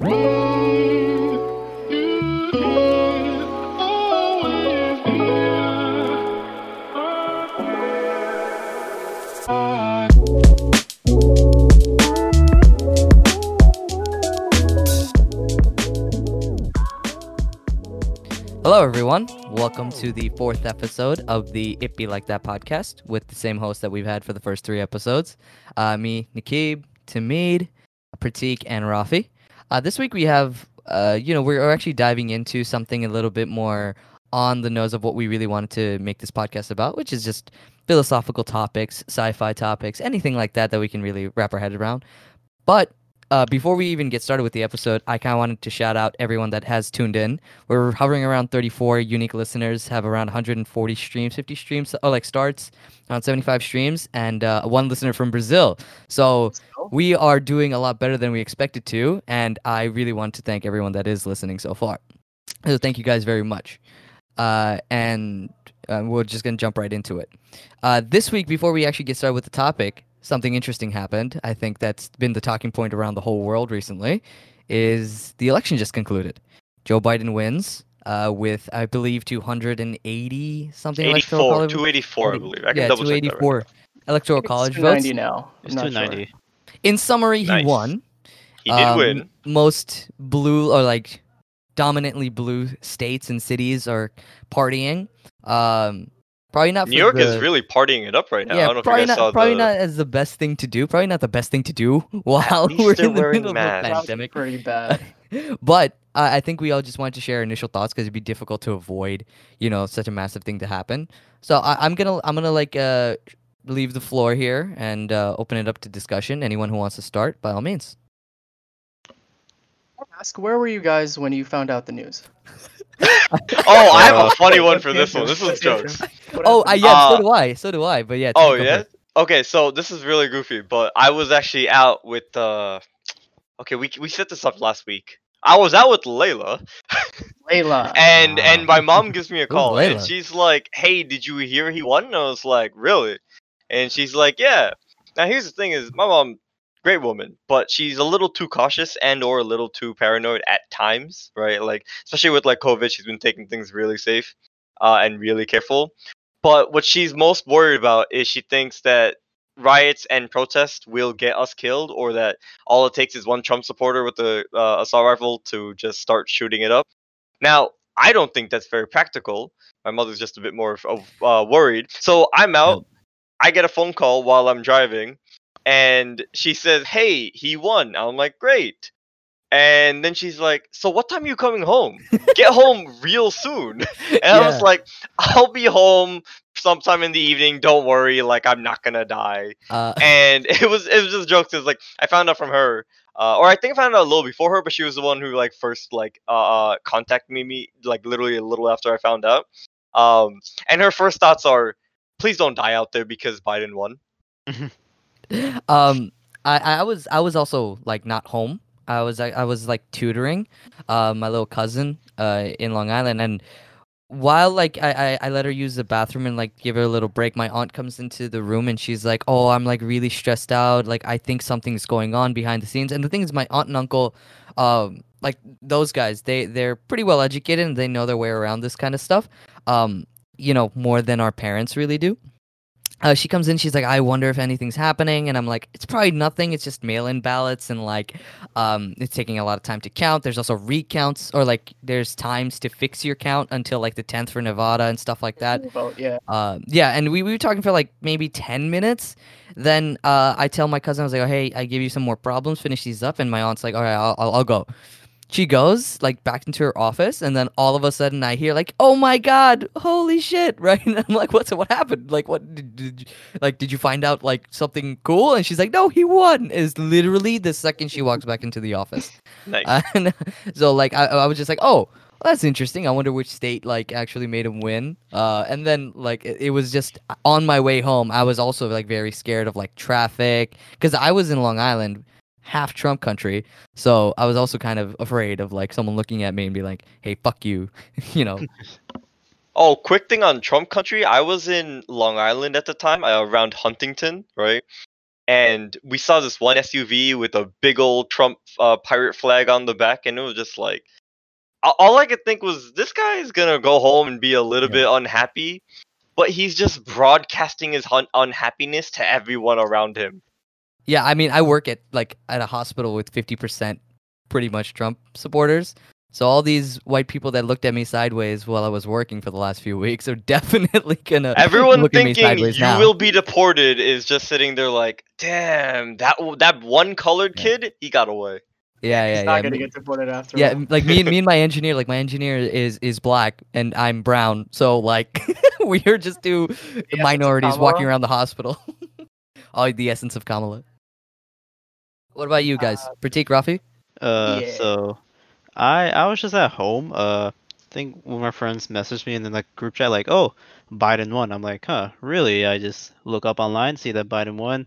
Hello, everyone. Welcome to the fourth episode of the It Be Like That podcast with the same host that we've had for the first three episodes. Uh, me, Nikib, Tamid, Pratik, and Rafi. Uh, this week we have, uh, you know, we're actually diving into something a little bit more on the nose of what we really wanted to make this podcast about, which is just philosophical topics, sci-fi topics, anything like that that we can really wrap our head around. But uh, before we even get started with the episode, I kind of wanted to shout out everyone that has tuned in. We're hovering around 34 unique listeners, have around 140 streams, 50 streams, oh, like starts, around 75 streams, and uh, one listener from Brazil. So we are doing a lot better than we expected to, and I really want to thank everyone that is listening so far. So thank you guys very much. Uh, and uh, we're just gonna jump right into it. Uh, this week, before we actually get started with the topic, something interesting happened. I think that's been the talking point around the whole world recently. Is the election just concluded? Joe Biden wins uh, with, I believe, 280 something 84, electoral college. 284, I believe. I can yeah, double check that. Right. 284 electoral It's college 290 votes. now. I'm It's not sure. 290. In summary, Nice. he won. He did Um, win. Most blue or like dominantly blue states and cities are partying. Um, probably not. New for York the, is really partying it up right now. I Yeah, don't know if probably you guys not. saw Probably the. not as the best thing to do. Probably not the best thing to do while we're they're in the wearing middle masks. of a pandemic. pretty bad. but uh, I think we all just wanted to share initial thoughts because it'd be difficult to avoid, you know, such a massive thing to happen. So I, I'm gonna I'm gonna like uh leave the floor here and uh, open it up to discussion. Anyone who wants to start, by all means. Ask where were you guys when you found out the news? Oh, I have Uh, a funny one for this answer? one. This What's was the jokes. Oh, I, yeah, so Uh, do I. So do I. But yeah. Oh yeah. first. Okay, so this is really goofy, but I was actually out with. uh Okay, we we set this up last week. I was out with Layla, Layla. and and my mom gives me a Ooh, call, and she's like, "Hey, did you hear he won?" And I was like, "Really?" And she's like, "Yeah." Now here's the thing: is my mom, great woman, but she's a little too cautious and or a little too paranoid at times, right? Like especially with like COVID, she's been taking things really safe, uh, and really careful. But what she's most worried about is she thinks that riots and protests will get us killed, or that all it takes is one Trump supporter with a uh, assault rifle to just start shooting it up. Now, I don't think that's very practical. My mother's just a bit more uh, worried. So I'm out. I get a phone call while I'm driving, and she says, "Hey, he won." I'm like, "Great." And then she's like, "So what time are you coming home? Get home real soon." And I was like, "I'll be home sometime in the evening. Don't worry. Like I'm not gonna die." Uh, and it was it was just jokes. Cause like I found out from her, uh, or I think I found out a little before her, but she was the one who like first like uh, uh contacted me, me like literally a little after I found out. Um, and her first thoughts are, please don't die out there because Biden won. um, I, I was I was also like not home. I was I, I was like tutoring, uh, my little cousin, uh, in Long Island, and while like I, I I let her use the bathroom and like give her a little break, my aunt comes into the room and she's like, "Oh, I'm like really stressed out. Like I think something's going on behind the scenes." And the thing is, my aunt and uncle, um, like those guys, they they're pretty well educated and they know their way around this kind of stuff. Um, you know, more than our parents really do. Uh, she comes in, she's like, I wonder if anything's happening. And I'm like, it's probably nothing. It's just mail in ballots and like, um, it's taking a lot of time to count. There's also recounts or like, there's times to fix your count until like the 10th for Nevada and stuff like that. Vote, yeah. Uh, yeah, and we, we were talking for like maybe 10 minutes. Then uh, I tell my cousin, I was like, oh, hey, I give you some more problems, finish these up. And my aunt's like, all right, I'll, I'll, I'll go. She goes like back into her office, and then all of a sudden I hear like, "Oh my god, holy shit!" Right? And I'm like, "What's what happened? Like, what did, did you, like did you find out like something cool?" And she's like, "No, he won." Is literally the second she walks back into the office. Nice. And so like I, I was just like, oh, well, that's interesting. I wonder which state like actually made him win. Uh, and then like it, it was just on my way home. I was also like very scared of like traffic because I was in Long Island, half Trump country. So I was also kind of afraid of like someone looking at me and be like, hey, fuck you, you know. Oh, quick thing on Trump country. I was in Long Island at the time, uh, around Huntington, right? and we saw this one SUV with a big old Trump uh, pirate flag on the back, and it was just like, all I could think was, this guy is gonna go home and be a little Yeah. bit unhappy, but he's just broadcasting his hun- unhappiness to everyone around him. Yeah, I mean, I work at like at a hospital with fifty percent pretty much Trump supporters. So all these white people that looked at me sideways while I was working for the last few weeks are definitely gonna Everyone look at me thinking sideways you now. will be deported is just sitting there like, damn, that that one colored Yeah. kid, he got away. Yeah, yeah, He's not yeah. gonna me- get deported after yeah, all. like me and me and my engineer, like my engineer is is black and I'm brown, so like we are just two essence of minorities walking around the hospital. oh, the essence of Kamala. What about you guys? Pratik Rafi? Uh, Yeah. so I I was just at home. Uh, I think one of my friends messaged me in the like group chat like, "Oh, Biden won." I'm like, "Huh, really?" I just look up online, see that Biden won.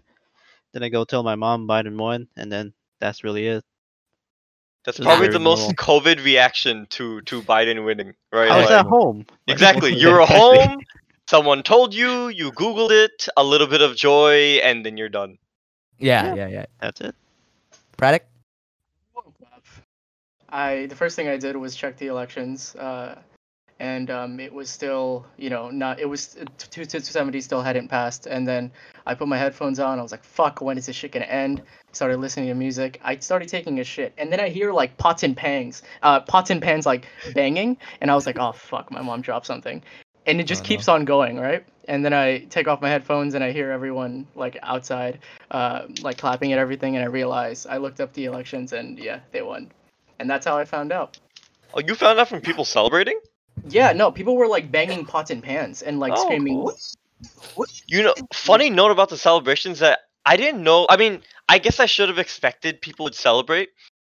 Then I go tell my mom Biden won, and then that's really it. That's Just probably very the most normal. COVID reaction to to Biden winning, right? I was Like- at home. Exactly. You were at home. Someone told you. You Googled it. A little bit of joy, and then you're done. Yeah, Yeah. yeah, yeah. That's it. Pratik? I the first thing I did was check the elections, uh, and um, it was still, you know, not. It was two two seventy still hadn't passed, and then I put my headphones on. I was like, "Fuck, when is this shit gonna end?" Started listening to music. I started taking a shit, and then I hear like pots and pans, uh, pots and pans like banging, and I was like, "Oh fuck, my mom dropped something," and it just Oh, no. keeps on going, right? And then I take off my headphones and I hear everyone like outside, uh, like clapping at everything, and I realize I looked up the elections and yeah, they won, and that's how I found out. Oh, you found out from people celebrating? Yeah, no, people were like banging pots and pans and like Oh, screaming. cool. "What? What?" You know, funny note about the celebrations that I didn't know. I mean, I guess I should have expected people would celebrate,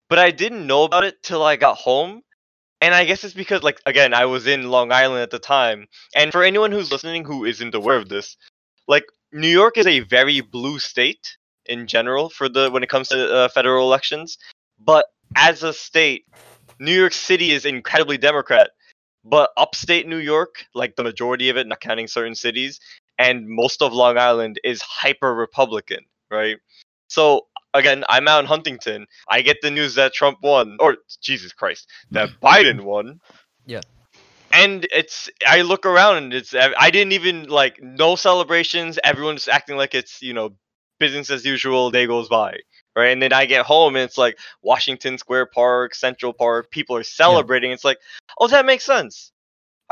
but I didn't know about it till I got home. And I guess it's because, like, again, I was in Long Island at the time. And for anyone who's listening who isn't aware of this, like, New York is a very blue state in general for the when it comes to uh, federal elections. But as a state, New York City is incredibly Democrat. But upstate New York, like the majority of it, not counting certain cities, and most of Long Island is hyper Republican, right? So again, I'm out in Huntington. I get the news that Trump won, or Jesus Christ, that Biden won. Yeah. And it's I look around and it's I didn't even like no celebrations. Everyone's acting like it's you know business as usual. Day goes by, right? And then I get home and it's like Washington Square Park, Central Park. People are celebrating. It's like, oh, that makes sense.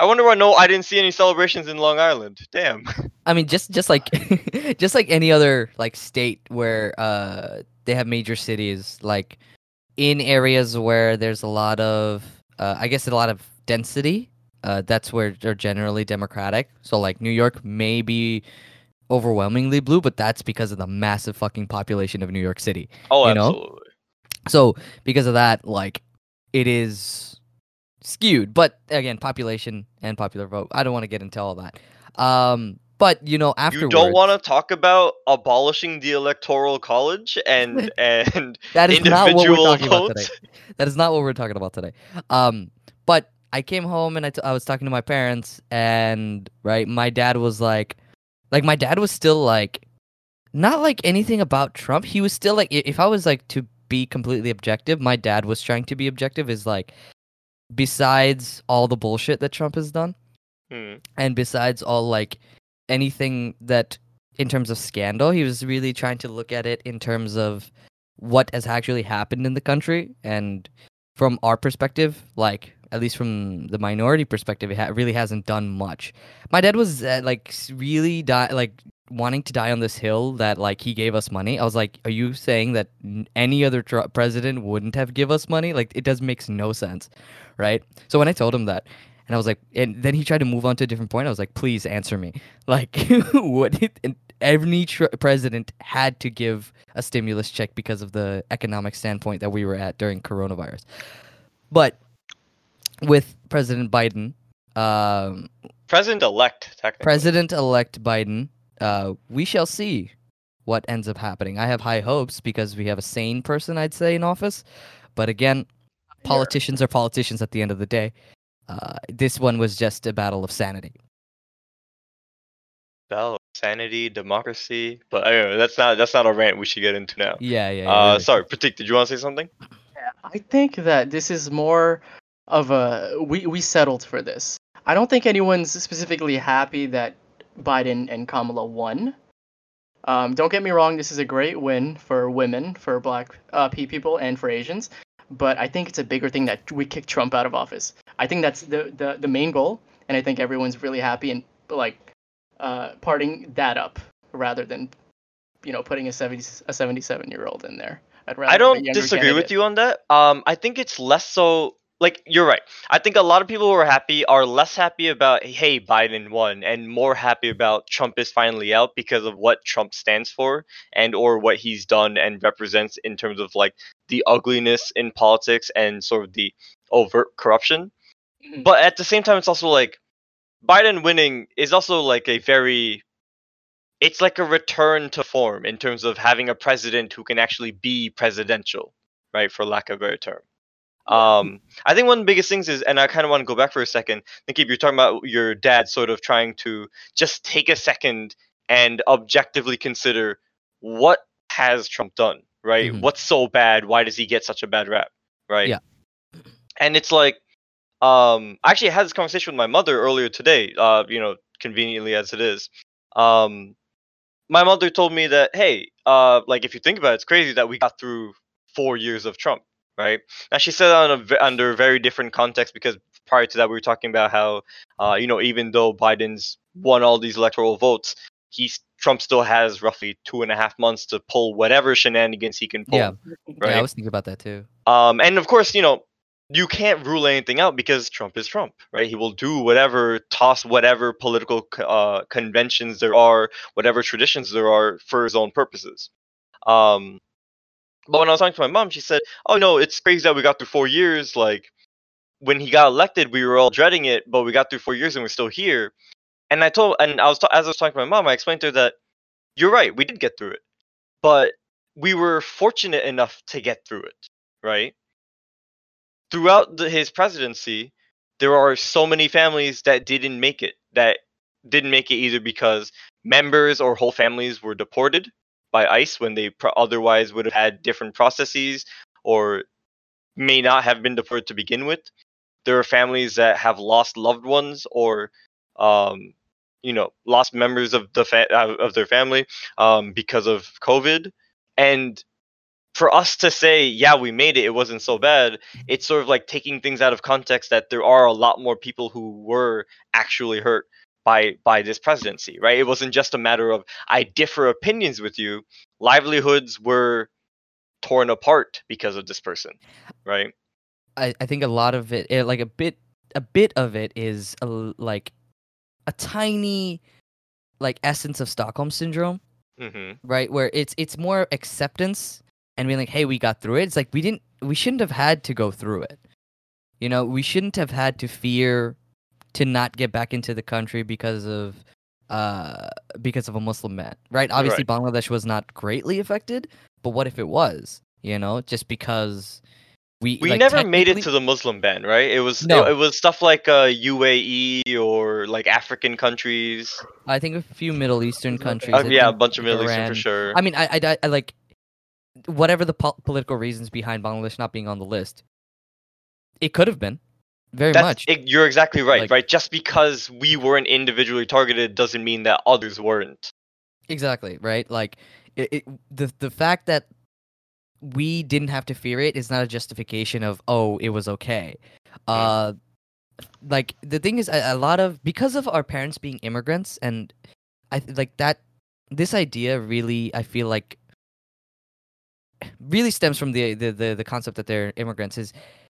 I wonder why no, I didn't see any celebrations in Long Island. Damn. I mean, just just like just like any other like state where uh they have major cities, like in areas where there's a lot of uh, I guess a lot of density. Uh, that's where they're generally democratic. So like New York may be overwhelmingly blue, but that's because of the massive fucking population of New York City. Oh, You know? absolutely. So because of that, like it is skewed. But again, population and popular vote. I don't want to get into all that. Um, but you know, after You don't want to talk about abolishing the electoral college and and That is not what we're talking about today. That is not what we're talking about today. Um, but I came home and I, t- I was talking to my parents, and right, my dad was like, like my dad was still like, not like anything about Trump. He was still like, if I was like to be completely objective, my dad was trying to be objective. Is like, besides all the bullshit that Trump has done Hmm. and besides all like anything that in terms of scandal he was really trying to look at it in terms of what has actually happened in the country and from our perspective like at least from the minority perspective it ha- really hasn't done much my dad was uh, like really die like wanting to die on this hill that like he gave us money i was like are you saying that any other tr- president wouldn't have give us money like it does makes no sense right so when i told him that and I was like, and then he tried to move on to a different point. I was like, please answer me. Like, what? And every tr- president had to give a stimulus check because of the economic standpoint that we were at during coronavirus. But with President Biden, um, President elect, technically. President elect Biden, uh, we shall see what ends up happening. I have high hopes because we have a sane person, I'd say, in office. But again, politicians are politicians at the end of the day. Uh, this one was just a battle of sanity. Bell. sanity, democracy. But I that's not that's not a rant we should get into now. Yeah, yeah. yeah Uh, really. sorry, Pratik, did you want to say something? I think that this is more of a we we settled for this. I don't think anyone's specifically happy that Biden and Kamala won. Um, don't get me wrong, this is a great win for women, for black uh, P people, and for Asians. But I think it's a bigger thing that we kicked Trump out of office. I think that's the, the, the main goal, and I think everyone's really happy and like uh, parting that up rather than you know putting a 70 a 77 year old in there. I'd rather I don't disagree with you on that. Um, I think it's less so. Like you're right. I think a lot of people who are happy are less happy about hey Biden won, and more happy about Trump is finally out because of what Trump stands for and or what he's done and represents in terms of like the ugliness in politics and sort of the overt corruption. Mhm. But at the same time, it's also like Biden winning is also like a very it's like a return to form in terms of having a president who can actually be presidential, right? For lack of a better term. Um, I think one of the biggest things is, and I kind of want to go back for a second. Nikki, you're talking about your dad sort of trying to just take a second and objectively consider what has Trump done, right? Mhm. What's so bad? Why does he get such a bad rap, right? Yeah. And it's like, um, I actually had this conversation with my mother earlier today. Uh, you know, conveniently as it is. Um, my mother told me that, hey, uh, like if you think about it, it's crazy that we got through four years of Trump, right? Now she said that on a, under a very different context because prior to that we were talking about how, uh, you know, even though Biden's won all these electoral votes, he's Trump still has roughly two and a half months to pull whatever shenanigans he can pull. Yeah. right. Yeah, I was thinking about that too. Um, and of course, you know, you can't rule anything out because Trump is Trump, right? He will do whatever, toss whatever political uh, conventions there are, whatever traditions there are for his own purposes. Um, but when I was talking to my mom, she said, "Oh no, it's crazy that we got through four years. Like when he got elected, we were all dreading it, but we got through four years and we're still here." And I told, and I was as I was talking to my mom, I explained to her that you're right, we did get through it, but we were fortunate enough to get through it, right? throughout the, his presidency, there are so many families that didn't make it. That didn't make it either because members or whole families were deported by ICE when they pro- otherwise would have had different processes or may not have been deported to begin with. There are families that have lost loved ones or, um, you know, lost members of the fa- uh, of their family um, because of COVID, and for us to say, yeah, we made it, it wasn't so bad, it's sort of like taking things out of context that there are a lot more people who were actually hurt by by this presidency, right? It wasn't just a matter of I differ opinions with you. Livelihoods were torn apart because of this person, right? I, I think a lot of it, eh, like a bit, a bit of it is a l like a tiny, like essence of Stockholm syndrome, hmm right? Where it's it's more acceptance and being like, hey, we got through it. It's like we didn't, we shouldn't have had to go through it. You know, we shouldn't have had to fear to not get back into the country because of uh because of a Muslim ban, right? Obviously, Bangladesh was not greatly affected, but what if it was? You know, just because we We like, never made it to the Muslim ban, right? It was No. it, it was stuff like uh, UAE or like African countries. I think a few Middle Eastern countries. Uh, yeah, a bunch of Middle Eastern Iran. for sure. I mean, I, I, I like whatever the po- political reasons behind Bangladesh not being on the list. It could have been, very That's, much. it- you're exactly right, Like- right? Just because we weren't individually targeted doesn't mean that others weren't. Exactly right. Like it, it, the the fact that we didn't have to fear it is not a justification of oh it was okay. Uh, like the thing is a, a lot of because of our parents being immigrants and I like that this idea really I feel like really stems from the the the, the concept that they're immigrants is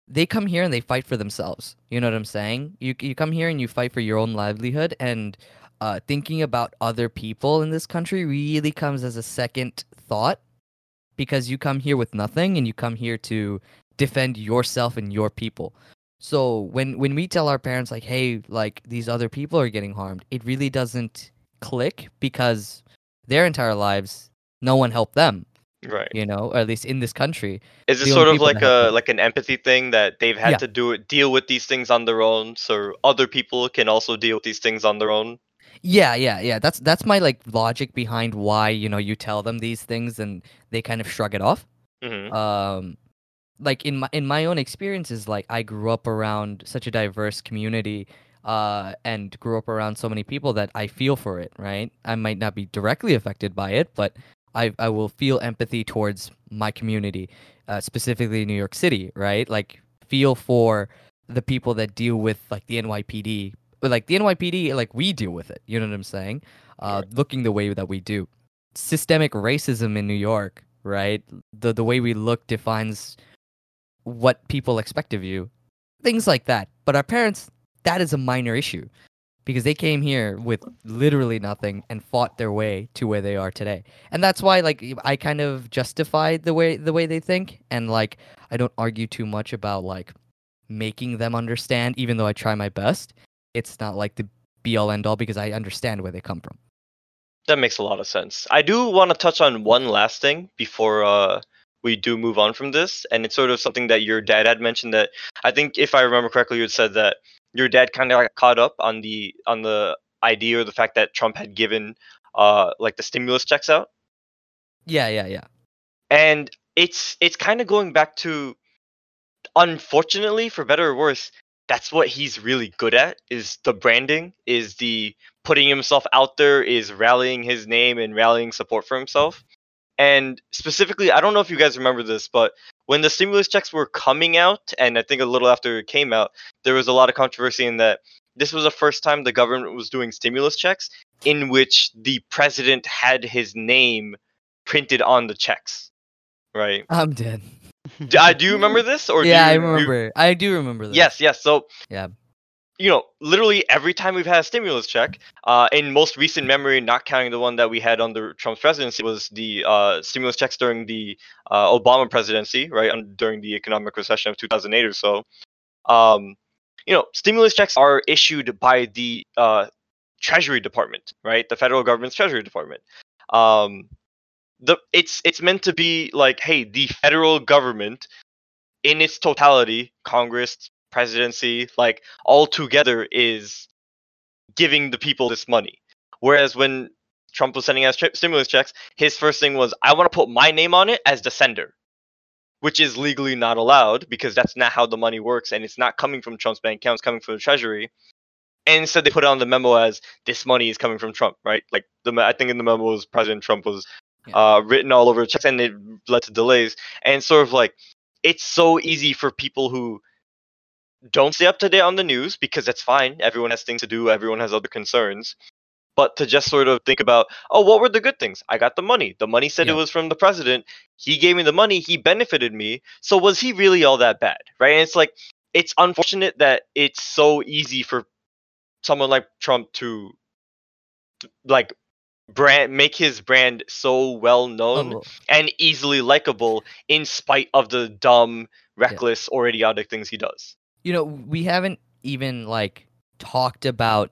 they come here and they fight for themselves. You know what I'm saying? You you come here and you fight for your own livelihood and uh, thinking about other people in this country really comes as a second thought because you come here with nothing and you come here to defend yourself and your people. So when when we tell our parents like, "Hey, like these other people are getting harmed," it really doesn't click because their entire lives no one helped them, Right. you know, or at least in this country. Is it sort of like a like an empathy thing that they've had Yeah. to do it deal with these things on their own, so other people can also deal with these things on their own? Yeah, yeah, yeah. That's that's my like logic behind why you know you tell them these things and they kind of shrug it off. hmm Um, like in my in my own experiences, like I grew up around such a diverse community, uh, and grew up around so many people that I feel for it. Right, I might not be directly affected by it, but I I will feel empathy towards my community, uh, specifically New York City. Right, like feel for the people that deal with like the NYPD like the NYPD, like we deal with it. You know what I'm saying? Uh, looking the way that we do. Systemic racism in New York, right? The the way we look defines what people expect of you. Things like that. But our parents, that is a minor issue because they came here with literally nothing and fought their way to where they are today. And that's why like I kind of justify the way the way they think and like I don't argue too much about like making them understand even though I try my best it's not like the be all end all because I understand where they come from. That makes a lot of sense. I do want to touch on one last thing before uh, we do move on from this, and it's sort of something that your dad had mentioned. That I think, if I remember correctly, you had said that your dad kind of got caught up on the on the idea or the fact that Trump had given uh, like the stimulus checks out, Yeah, yeah, yeah. and it's it's kind of going back to, unfortunately, for better or worse, that's what he's really good at is the branding is the putting himself out there is rallying his name and rallying support for himself and specifically i don't know if you guys remember this but when the stimulus checks were coming out and i think a little after it came out there was a lot of controversy in that this was the first time the government was doing stimulus checks in which the president had his name printed on the checks right I'm dead. D- uh, do you remember this or do yeah, I you- do you- remember. I do remember that. Yes, yes. So Yeah. You know, literally every time we've had a stimulus check, uh, in most recent memory, not counting the one that we had under Trump's presidency, was the uh, stimulus checks during the uh, Obama presidency, right, during the economic recession of 2008 or so. Um, you know, stimulus checks are issued by the uh, Treasury Department, right, the federal government's Treasury Department. Um, the it's it's meant to be like, hey, the federal government, in its totality, Congress, presidency, like all together is giving the people this money. Whereas when Trump was sending out sti- stimulus checks, his first thing was, I want to put my name on it as the sender, which is legally not allowed because that's not how the money works and it's not coming from Trump's bank account, it's coming from the Treasury. And instead, they put it on the memo as this money is coming from Trump, right? Like the I think in the memo was President Trump was Yeah. uh, written all over the checks, and it led to delays. And sort of like it's so easy for people who don't stay up to date on the news because that's fine. Everyone has things to do. Everyone has other concerns. But to just sort of think about, oh, what were the good things? I got the money. The money said Yeah. it was from the president. He gave me the money. He benefited me. So was he really all that bad? Right? And it's like, it's unfortunate that it's so easy for someone like Trump to, like, brand make his brand so well known Oh, and easily likable in spite of the dumb, reckless, or idiotic things he does. You know, we haven't even like talked about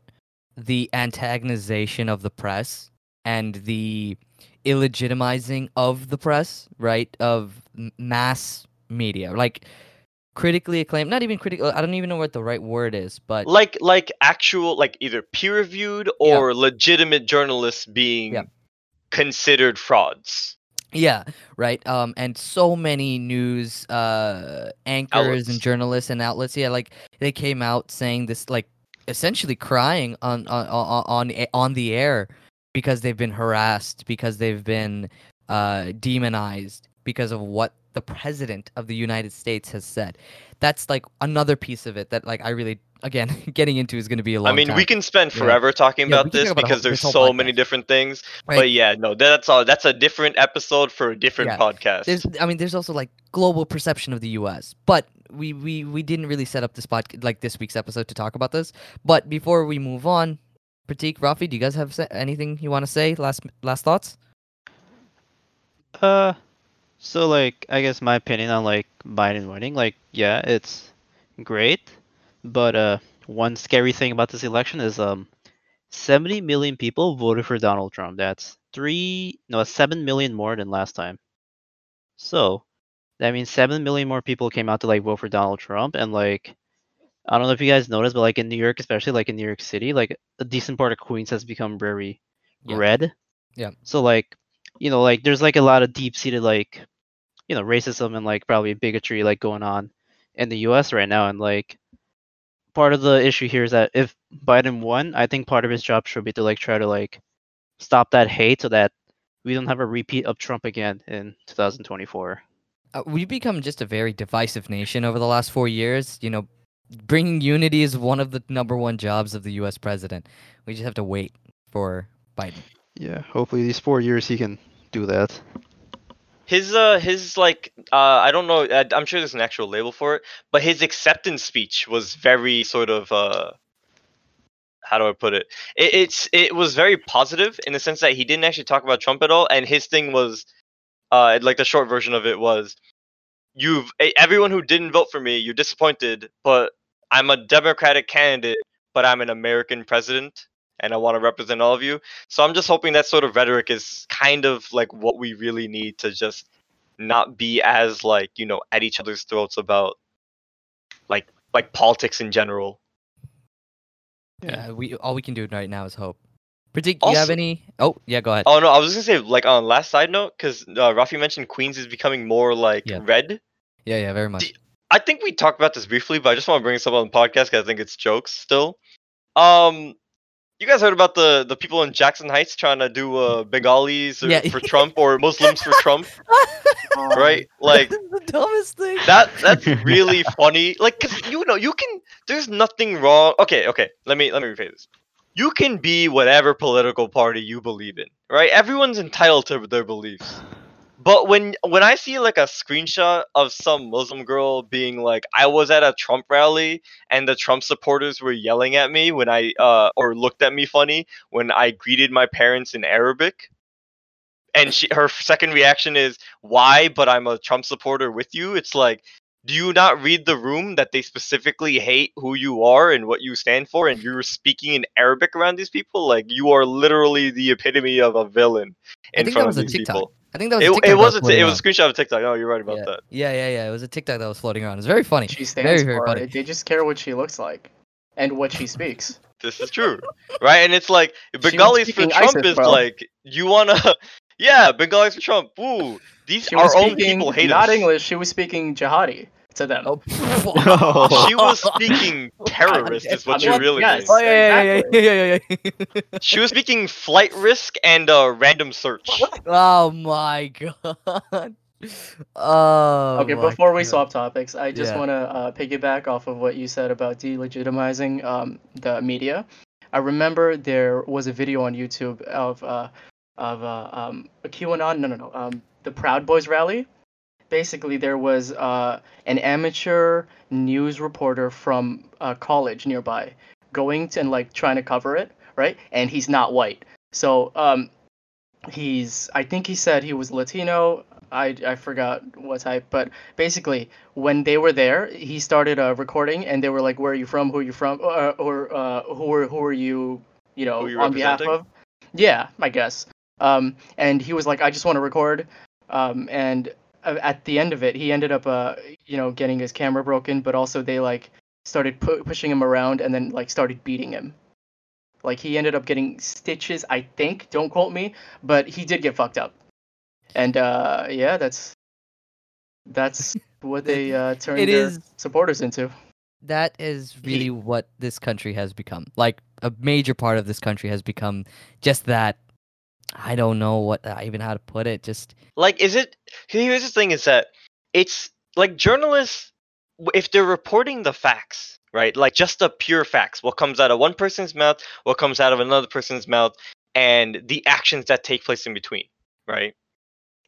the antagonization of the press and the illegitimizing of the press, right? Of mass media, like critically acclaimed, not even critical. I don't even know what the right word is, but Like like actual like either peer reviewed Yeah. or legitimate journalists being Yeah. considered frauds. Yeah, right. Um, and so many news uh anchors Outlets. and journalists and outlets, yeah, like they came out saying this, like essentially crying on on on on, on the air because they've been harassed, because they've been uh demonized because of what the president of the United States has said. That's like another piece of it that like I really again getting into is going to be a long I mean, time. we can spend Yeah. forever talking Yeah, about this talk about because whole- there's this whole so many different things. right? But yeah, no, that's all. That's a different episode for a different Yeah. podcast. there's i mean there's also like global perception of the us but we we we didn't really set up this pod like this week's episode to talk about this but before we move on pratik rafi do you guys have anything you want to say last last thoughts Uh, so like I guess my opinion on like Biden winning, like yeah, it's great, but uh, one scary thing about this election is um, 70 million people voted for Donald Trump. That's three, no, seven million more than last time. So that means seven million more people came out to like vote for Donald Trump, and like, I don't know if you guys noticed, but like in New York, especially like in New York City, like a decent part of Queens has become very Yeah. red. Yeah. So like, you know, like there's like a lot of deep-seated like, you know, racism and like probably bigotry like going on in the U.S. right now, and like part of the issue here is that if Biden won, I think part of his job should be to like try to like stop that hate so that we don't have a repeat of Trump again in 2024. Uh, we've become just a very divisive nation over the last four years. You know, bringing unity is one of the number one jobs of the U.S. president. We just have to wait for Biden. Yeah, hopefully these four years he can do that. His uh his like uh I don't know I, I'm sure there's an actual label for it, but his acceptance speech was very sort of uh how do I put it? it? It's it was very positive in the sense that he didn't actually talk about Trump at all, and his thing was uh like the short version of it was you've everyone who didn't vote for me, you're disappointed, but I'm a Democratic candidate, but I'm an American president and I want to represent all of you. So I'm just hoping that sort of rhetoric is kind of like what we really need to just not be as like you know at each other's throats about like like politics in general. Yeah, we all we can do right now is hope. Partic- do you have any? Oh, yeah, go ahead. Oh no, I was just gonna say like on last side note because uh, Rafi mentioned Queens is becoming more like Yeah. red. Yeah, yeah, very much. I think we talked about this briefly, but I just want to bring this up on the podcast because I think it's jokes still. Um, you guys heard about the the people in Jackson Heights trying to do uh, Bengalis or- Yeah. for Trump or Muslims for Trump, Um, right? Like the dumbest thing. that that's really funny like because you know you can there's nothing wrong okay okay let me let me rephrase this you can be whatever political party you believe in right everyone's entitled to their beliefs but when when i see like a screenshot of some muslim girl being like i was at a trump rally and the trump supporters were yelling at me when i uh or looked at me funny when i greeted my parents in arabic and she her second reaction is why but i'm a trump supporter with you? It's like do you not read the room that they specifically hate who you are and what you stand for and you're speaking in arabic around these people like you are literally the epitome of a villain I in think front that was of a these TikTok. people I think that was. a it, TikTok it that was a t- floating it was a screenshot of tiktok no you're right about yeah. that Yeah, yeah, yeah. It was a TikTok that was floating around. It's very funny. She stands very for funny. it. They just care what she looks like and what she speaks. this is true right and it's like was bengalis for trump ISIS, is bro. like you wanna yeah bengalis for trump Woo. These She was our own speaking people hate not us English. She was speaking jihadi to them. Oh, she was speaking terrorist is what I you really yes. mean. Oh yeah, yeah, Exactly. yeah, yeah, yeah, yeah, yeah. She was speaking flight risk and uh, random search. oh my god. Oh. okay, my before we swap topics, I just Yeah. want to uh, piggyback off of what you said about delegitimizing um, the media. I remember there was a video on YouTube of uh, of uh, um, a QAnon, no, no, no, um, the Proud Boys rally. Basically, there was uh, an amateur news reporter from a college nearby going to, and like trying to cover it, right? And he's not white, so um, he's I think he said he was Latino. I, I forgot what type, but basically when they were there, he started uh, recording, and they were like, "Where are you from? Who are you from? Uh, or uh, who are who are you? You know, on behalf of?" Yeah, I guess. Um, and he was like, "I just want to record." Um, and uh, at the end of it, he ended up, uh, you know, getting his camera broken, but also they like started pu- pushing him around and then like started beating him. Like he ended up getting stitches, I think. Don't quote me, but he did get fucked up. And uh, yeah, that's that's what they uh, turned It their is- supporters into. that is really what this country has become. Like a major part of this country has become just that. I don't know what uh, even how to put it. Just Like, is it? Here's the thing: is that it's like journalists, if they're reporting the facts, right? Like just the pure facts, what comes out of one person's mouth, what comes out of another person's mouth, and the actions that take place in between, right?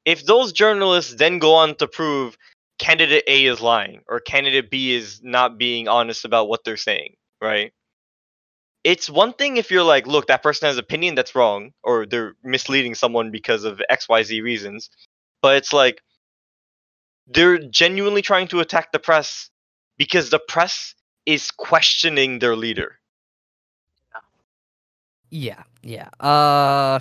If those journalists then go on to prove candidate A is lying or candidate B is not being honest about what they're saying, right? It's one thing if you're like, look, that person has opinion that's wrong, or they're misleading someone because of XYZ reasons. But it's like they're genuinely trying to attack the press because the press is questioning their leader. yeah, yeah. Uh,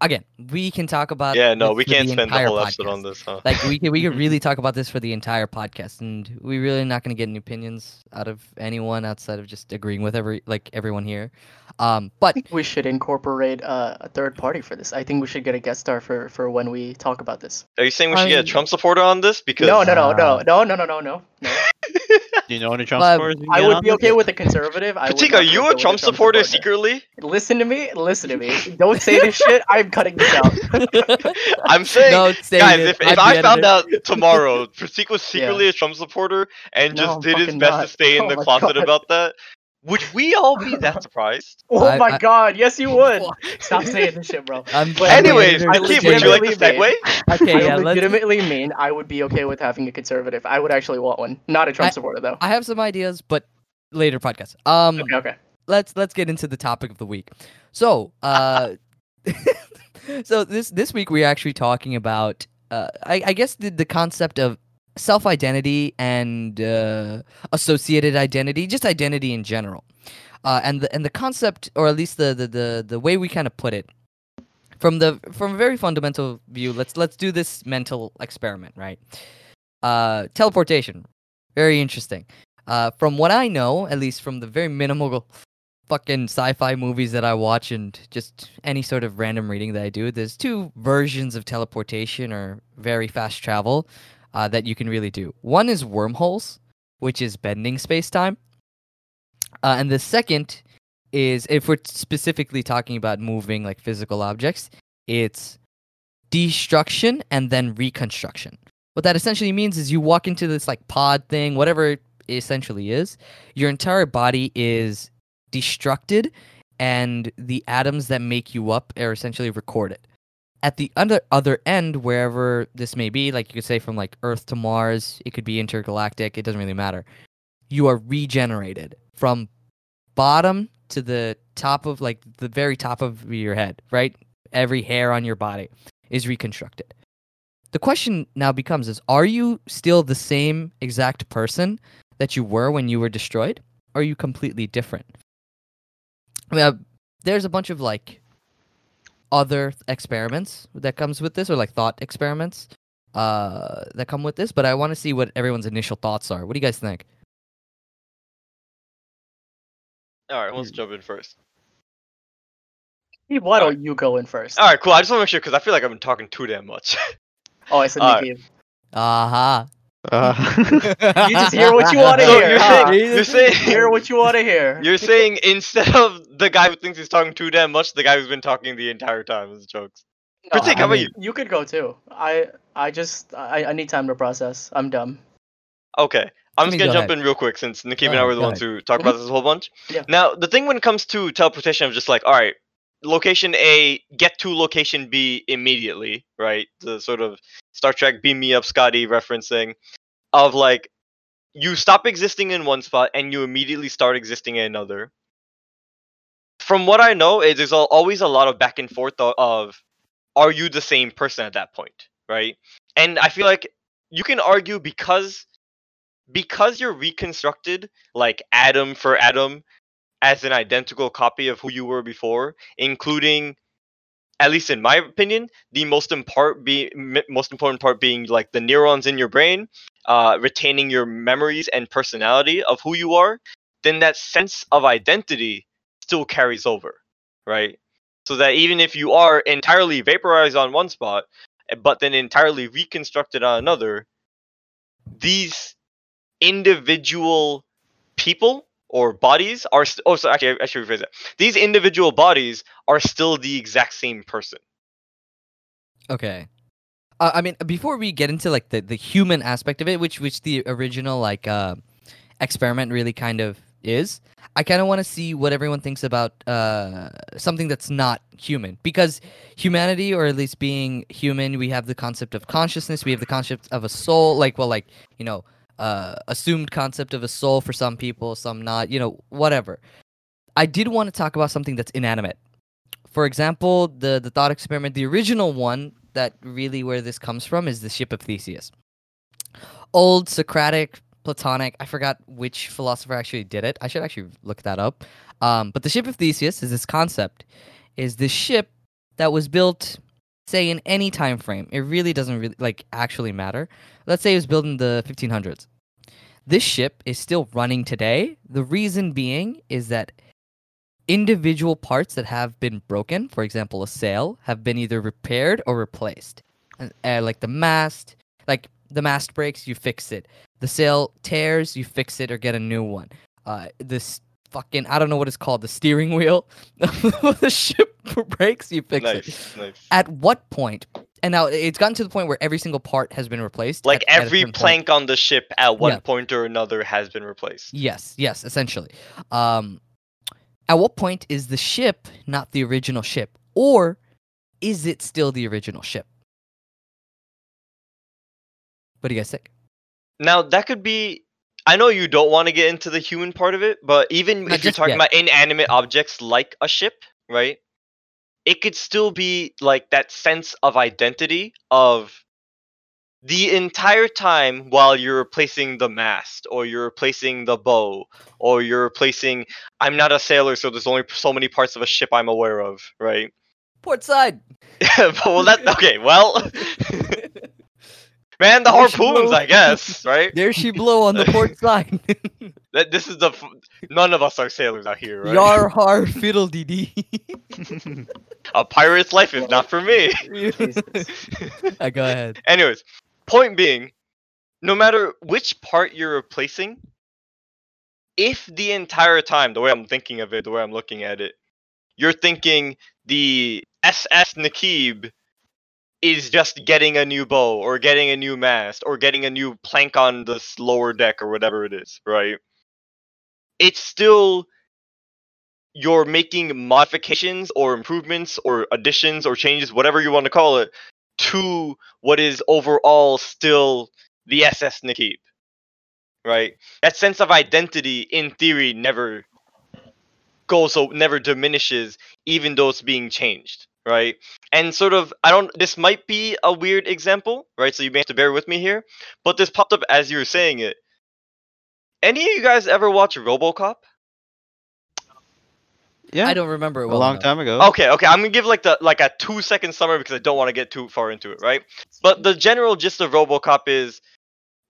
again, we can talk about. Yeah, no, this we can't spend the entire whole episode on this, huh? Like we could we could really talk about this for the entire podcast, and we really not going to get any opinions out of anyone outside of just agreeing with every like everyone here. Um, but I think we should incorporate uh, a third party for this. I think we should get a guest star for, for when we talk about this. Are you saying we should get a Trump supporter on this? Because No, no, no, no, no, no, no, no, no, no. Do you know any Trump But supporters? I would be okay with a conservative. I would are you a with Trump supporter supporter. secretly? Listen to me. Listen to me. Don't say this shit. I'm cutting this out. I'm saying, no, say guys, it. if, I'm if I found editor. out tomorrow Pratik was secretly a Trump supporter and just I'm did his best not. to stay in Oh the closet God. about that, would we all be that surprised? Oh I- my I- god. Yes, you would. Stop saying this shit, bro. I'm, But I'm the Anyways, editor. I Pratik, would you like to legitimately segue? Okay, I yeah, let's. legitimately mean I would be okay with having a conservative. I would actually want one. Not a Trump I- supporter though. I have some ideas, but later podcast. Um, Okay, okay. let's let's get into the topic of the week. So, uh, so this this week we're actually talking about, uh, I, I guess the the concept of self identity and uh, associated identity, just identity in general, uh, and the and the concept, or at least the the the, the way we kind of put it. From the from a very fundamental view, let's let's do this mental experiment, right? Uh, teleportation, very interesting. Uh, from what I know, at least from the very minimal fucking sci-fi movies that I watch and just any sort of random reading that I do, there's two versions of teleportation or very fast travel uh, that you can really do. One is wormholes, which is bending space-time, uh, and the second is if we're specifically talking about moving like physical objects, it's destruction and then reconstruction. What that essentially means is you walk into this like pod thing, whatever it essentially is, your entire body is destructed and the atoms that make you up are essentially recorded. At the other other end, wherever this may be, like you could say from like Earth to Mars, it could be intergalactic, it doesn't really matter. You are regenerated from bottom to the top of like the very top of your head, right? Every hair on your body is reconstructed. The question now becomes is are you still the same exact person that you were when you were destroyed? Or are you completely different? Uh, there's a bunch of like other experiments that comes with this or like thought experiments uh that come with this, but I want to see what everyone's initial thoughts are. What do you guys think? All right, let's jump in first. Steve, Why don't you go in first? All right, cool. I just want to make sure because I feel like I've been talking too damn much. Oh, I said Alright. Nikki. Aha. Uh, You just hear what you wanna So hear, you're huh? saying you're saying Hear what you want to hear. you're saying instead of the guy who thinks he's talking too damn much, the guy who's been talking the entire time is jokes. No, Pratik, I how about mean, You could go too. I I just I, I need time to process. I'm dumb. Okay. I'm just Timmy, gonna go jump ahead. in real quick since Nikki Go and I were the go ones who talked about this a whole bunch. Yeah. Now, the thing when it comes to teleportation of just like, all right, location A, get to location B immediately, right? The sort of Star Trek beam me up Scotty referencing of like you stop existing in one spot and you immediately start existing in another. From what I know, is al- always a lot of back and forth of are you the same person at that point, right? And I feel like you can argue because because you're reconstructed like atom for atom as an identical copy of who you were before, including at least in my opinion, the most important be most important part being like the neurons in your brain, uh, retaining your memories and personality of who you are, then that sense of identity still carries over, right? So that even if you are entirely vaporized on one spot, eh, but then entirely reconstructed on another, these individual people or bodies are st- oh so actually I should rephrase that. These individual bodies are still the exact same person. Okay. Uh, I mean, before we get into like the, the human aspect of it, which which the original like uh, experiment really kind of is, I kind of want to see what everyone thinks about uh, something that's not human. Because humanity, or at least being human, we have the concept of consciousness. We have the concept of a soul. Like, well, like you know, uh, assumed concept of a soul for some people, some not. You know, whatever. I did want to talk about something that's inanimate. For example, the the thought experiment, the original one that really where this comes from is the ship of Theseus. Old Socratic, Platonic, I forgot which philosopher actually did it. I should actually look that up. Um, but the ship of Theseus is this concept is this ship that was built, say, in any time frame. It really doesn't really like actually matter. Let's say it was built in the 1500s. This ship is still running today. The reason being is that individual parts that have been broken, for example, a sail, have been either repaired or replaced. Uh, like the mast, like the mast breaks, you fix it. The sail tears, you fix it or get a new one. Uh, this fucking I don't know what it's called, the steering wheel the ship breaks, you fix it. Nice, nice. At what point? And now it's gotten to the point where every single part has been replaced. Like at- at every point. plank on the ship at one Yeah. point or another has been replaced. Yes, yes, essentially. Um, at what point is the ship not the original ship, or is it still the original ship? What do you guys think? Now that could be. I know you don't want to get into the human part of it, but even Not if you're talking yet. about inanimate objects like a ship, right? It could still be like that sense of identity of the entire time while you're replacing the mast or you're replacing the bow or you're replacing I'm not a sailor so there's only so many parts of a ship I'm aware of, right? Port side. well that okay, well man the There harpoons. I guess, right? There she blow on the port side. That this is the f- none of us are sailors out here, right? Yar har fiddle dee dee. A pirate's life is not for me. Uh, go ahead. Anyways, point being, no matter which part you're replacing, if the entire time, the way I'm thinking of it, the way I'm looking at it, you're thinking the SS Nakib is just getting a new bow or getting a new mast or getting a new plank on the lower deck or whatever it is, right? It's still you're making modifications or improvements or additions or changes, whatever you want to call it, to what is overall still the SS Nakib. Right? That sense of identity, in theory, never goes so never diminishes, even though it's being changed. Right? And sort of, I don't. This might be a weird example, right? So you may have to bear with me here. But this popped up as you were saying it. Any of you guys ever watch RoboCop? yeah, I don't remember it a long enough. time ago. Okay, okay. I'm gonna give like the like a two second summary because I don't want to get too far into it, right? But the general gist of RoboCop is,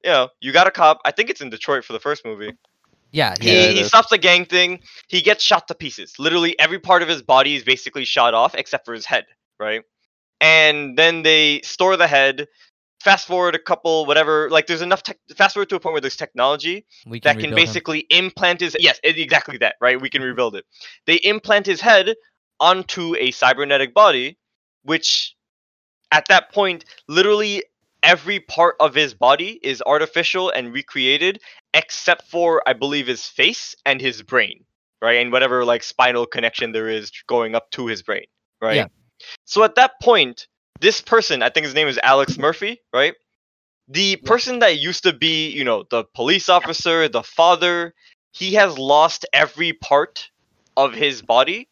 you know, you got a cop. I think it's in Detroit for the first movie. Yeah, He, yeah. He is. stops the gang thing. He gets shot to pieces. Literally every part of his body is basically shot off except for his head, right? And then they store the head. Fast forward a couple, whatever. Like there's enough. Tech, fast forward to a point where there's technology we that can rebuild him. basically implant his yes exactly that right we can rebuild it they implant his head onto a cybernetic body which at that point literally every part of his body is artificial and recreated except for i believe his face and his brain right? And whatever like spinal connection there is going up to his brain right? Yeah. so at that point this person i think his name is alex murphy right? The person that used to be, you know, the police officer, the father, he has lost every part of his body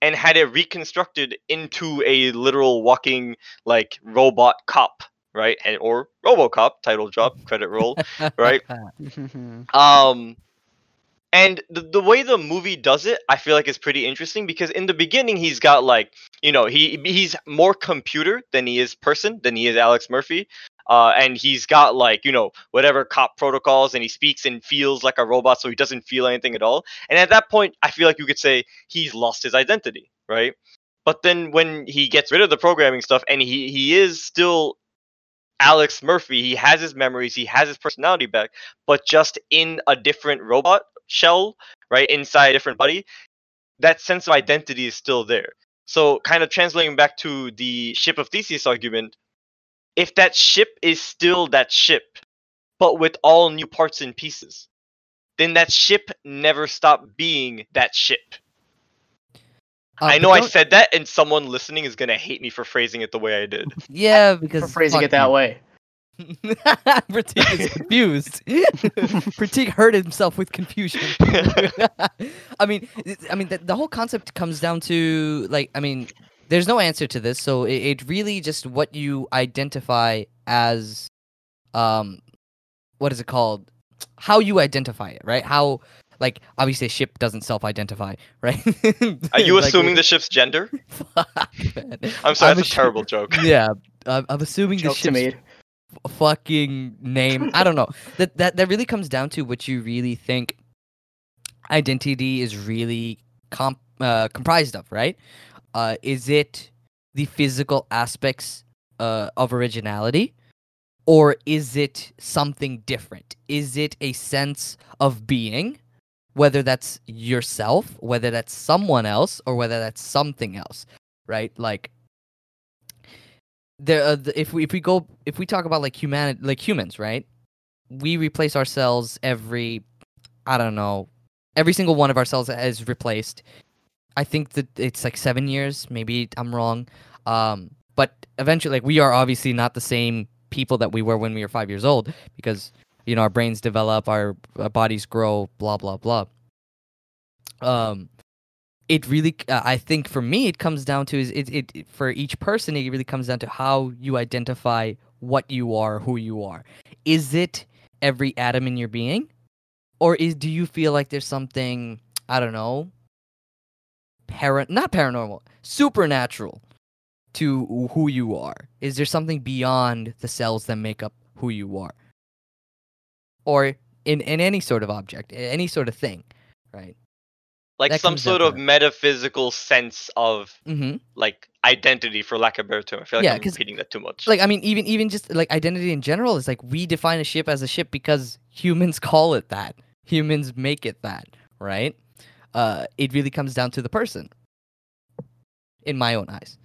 and had it reconstructed into a literal walking like robot cop, right? And or RoboCop title drop credit roll, right? Um, and the, the way the movie does it, I feel like is pretty interesting because in the beginning he's got like you know he he's more computer than he is person than he is Alex Murphy, uh, and he's got like you know whatever cop protocols and he speaks and feels like a robot, so he doesn't feel anything at all. And at that point, I feel like you could say he's lost his identity, right? But then when he gets rid of the programming stuff and he he is still Alex Murphy, he has his memories, he has his personality back, but just in a different robot shell, right, inside a different body, that sense of identity is still there. So, kind of translating back to the ship of Theseus argument, if that ship is still that ship, but with all new parts and pieces, then that ship never stopped being that ship. Uh, I know I said that, and someone listening is gonna hate me for phrasing it the way I did. Yeah, because for because phrasing it that you. way. Pratik is confused. Pratik hurt himself with confusion. I mean, I mean, the, the whole concept comes down to like, I mean, there's no answer to this, so it, it really just what you identify as, um, what is it called? How you identify it, right? How, like obviously a ship doesn't self-identify, right? Are you Like, assuming the ship's gender? Fuck, man. I'm sorry, I'm that's a assu- terrible joke. Yeah, I'm, I'm assuming the Joke to ship's me. fucking name. I don't know. That that that really comes down to what you really think identity is really comp uh, comprised of, right? Uh, is it the physical aspects uh, of originality, or is it something different? Is it a sense of being, whether that's yourself, whether that's someone else, or whether that's something else, right? Like there uh, if we if we go if we talk about like human like humans right? We replace ourselves every i don't know every single one of our cells is replaced. I think that it's like seven years. Maybe i'm wrong. Um but eventually like we are obviously not the same people that we were when we were five years old because you know our brains develop our, our bodies grow blah blah blah. Um it really uh, i think for me it comes down to is it, it for each person it really comes down to how you identify what you are who you are. Is it every atom in your being? Or is do you feel like there's something i don't know para- not paranormal supernatural to who you are? Is there something beyond the cells that make up who you are or in in any sort of object any sort of thing right? Like That some sort of metaphysical sense of mm-hmm. like identity, for lack of a better term. I feel like Yeah, I'm repeating that too much. like i mean even even just like identity in general is like we define a ship as a ship because humans call it that. Humans make it that right? Uh it really comes down to the person. In my own eyes.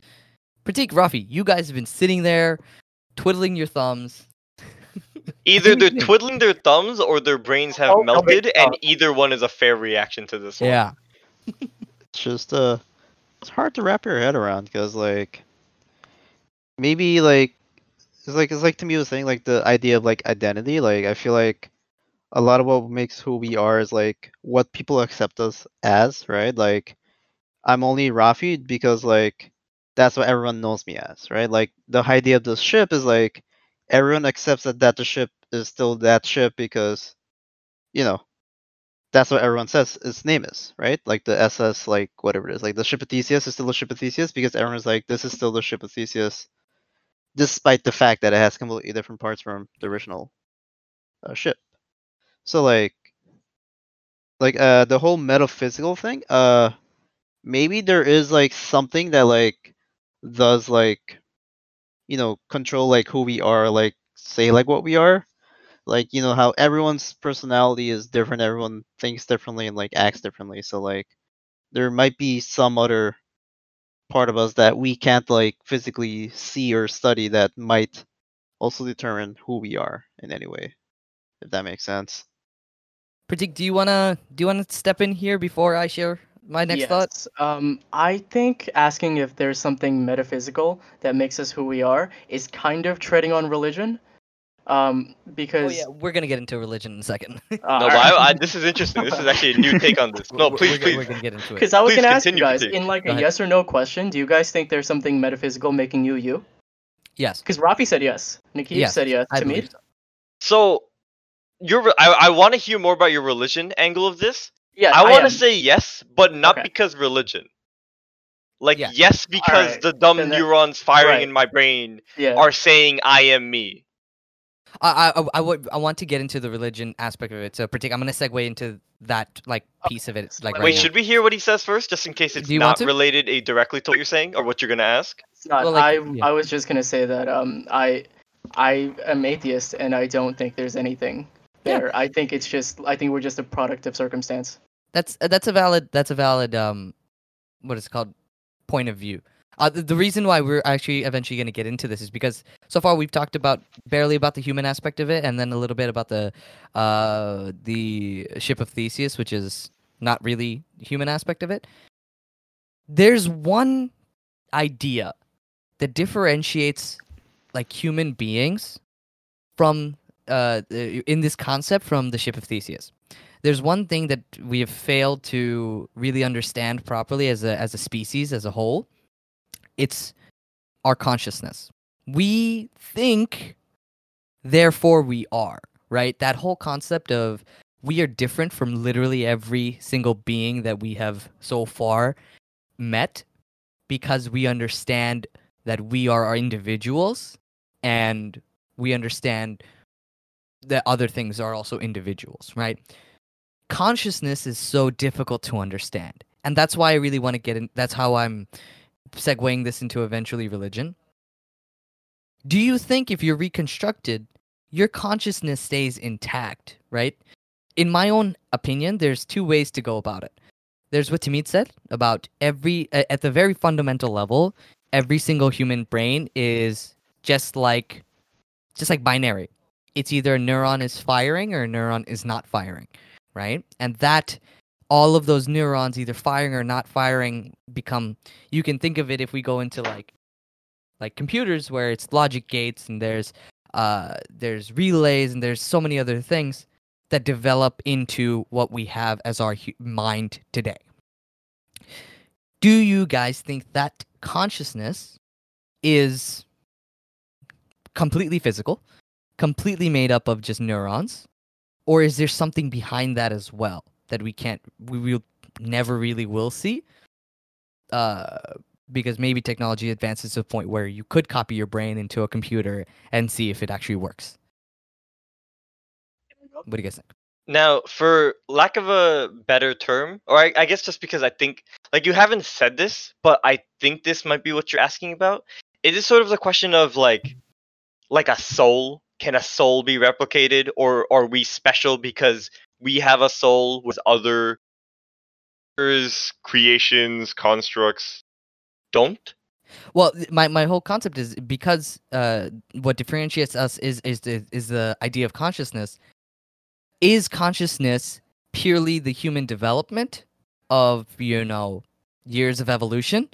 Pratik rafi you guys have been sitting there twiddling your thumbs Either What do you they're twiddling their thumbs or their brains have Oh, no, melted, and either one is a fair reaction to this one. yeah It's just uh, it's hard to wrap your head around because like, maybe like, it's like it's like to me was saying like the idea of like identity. Like I feel like a lot of what makes who we are is like what people accept us as, right? Like I'm only Rafi because like that's what everyone knows me as, right? Like the idea of the ship is like everyone accepts that that the ship is still that ship because you know that's what everyone says its name is, right? Like the SS, like whatever it is, like the ship of Theseus is still the ship of Theseus because everyone's like, this is still the ship of Theseus, despite the fact that it has completely different parts from the original uh, ship. So like, like uh, the whole metaphysical thing, uh, maybe there is like something that like does like, you know, control like who we are, like say like what we are, like you know how everyone's personality is different everyone thinks differently and like acts differently. So like there might be some other part of us that we can't like physically see or study that might also determine who we are in any way if that makes sense. Pratik do you want to do you want to step in here before i share my next thought yes. Um, I think asking if there's something metaphysical that makes us who we are is kind of treading on religion. Um, oh because yeah we're gonna get into religion in a second uh, No, but I, I, this is interesting. This is actually a new take on this. No, please, we're, gonna- please. we're gonna get into it Because I was Please gonna ask you continue, guys in like Go a ahead. yes or no question. Do you guys think there's something metaphysical making you you? yes Because Rafi said yes. Nikki Yes, said yes I to me. so. So, your re- I, I want to hear more about your religion angle of this. Yeah, I want to say yes, but not Okay. because religion. Like Yeah. yes, because Alright, the dumb then neurons firing right. in my brain Yeah. are saying I am me. I, I, I, would, I want to get into the religion aspect of it. So, partic- I'm going to segue into that like piece of it. Like, Wait, right Wait, now. should we hear what he says first, just in case it's Do you want not related uh, directly to what you're saying or what you're gonna ask? It's not. Well, like, I yeah. I was just gonna say that um I I am atheist and I don't think there's anything Yeah. there. I think it's just I think we're just a product of circumstance. That's uh, that's a valid that's a valid um, what is called point of view. Uh, the, the reason why we're actually eventually going to get into this is because so far we've talked about barely about the human aspect of it, and then a little bit about the uh the ship of Theseus, which is not really human aspect of it. There's one idea that differentiates like human beings from uh uh, in this concept from the ship of Theseus. There's one thing that we have failed to really understand properly as a as a species as a whole. It's our consciousness. We think therefore we are, right? That whole concept of we are different from literally every single being that we have so far met because we understand that we are our individuals and we understand that other things are also individuals, right? Consciousness is so difficult to understand. And that's why I really want to get in. That's how I'm segueing this into eventually religion. Do you think if you're reconstructed, your consciousness stays intact, right? In my own opinion, there's two ways to go about it. There's what Tamid said about every, at the very fundamental level, every single human brain is just like, just like binary. It's either a neuron is firing or a neuron is not firing, right? And that, all of those neurons either firing or not firing become, you can think of it if we go into like, like computers where it's logic gates and there's uh, there's relays and there's so many other things that develop into what we have as our mind today. Do you guys think that consciousness is completely physical, completely made up of just neurons, or is there something behind that as well that we can't, we will never really will see? Uh, because maybe technology advances to a point where you could copy your brain into a computer and see if it actually works. What do you guys think? Now, for lack of a better term, or I, I guess just because I think, like, you haven't said this, but I think this might be what you're asking about. It is sort of the question of like, like a soul. Can a soul be replicated, or are we special because we have a soul with other creations, constructs don't? Well, my, my whole concept is because uh, what differentiates us is is the, is the idea of consciousness. Is consciousness purely the human development of you know years of evolution,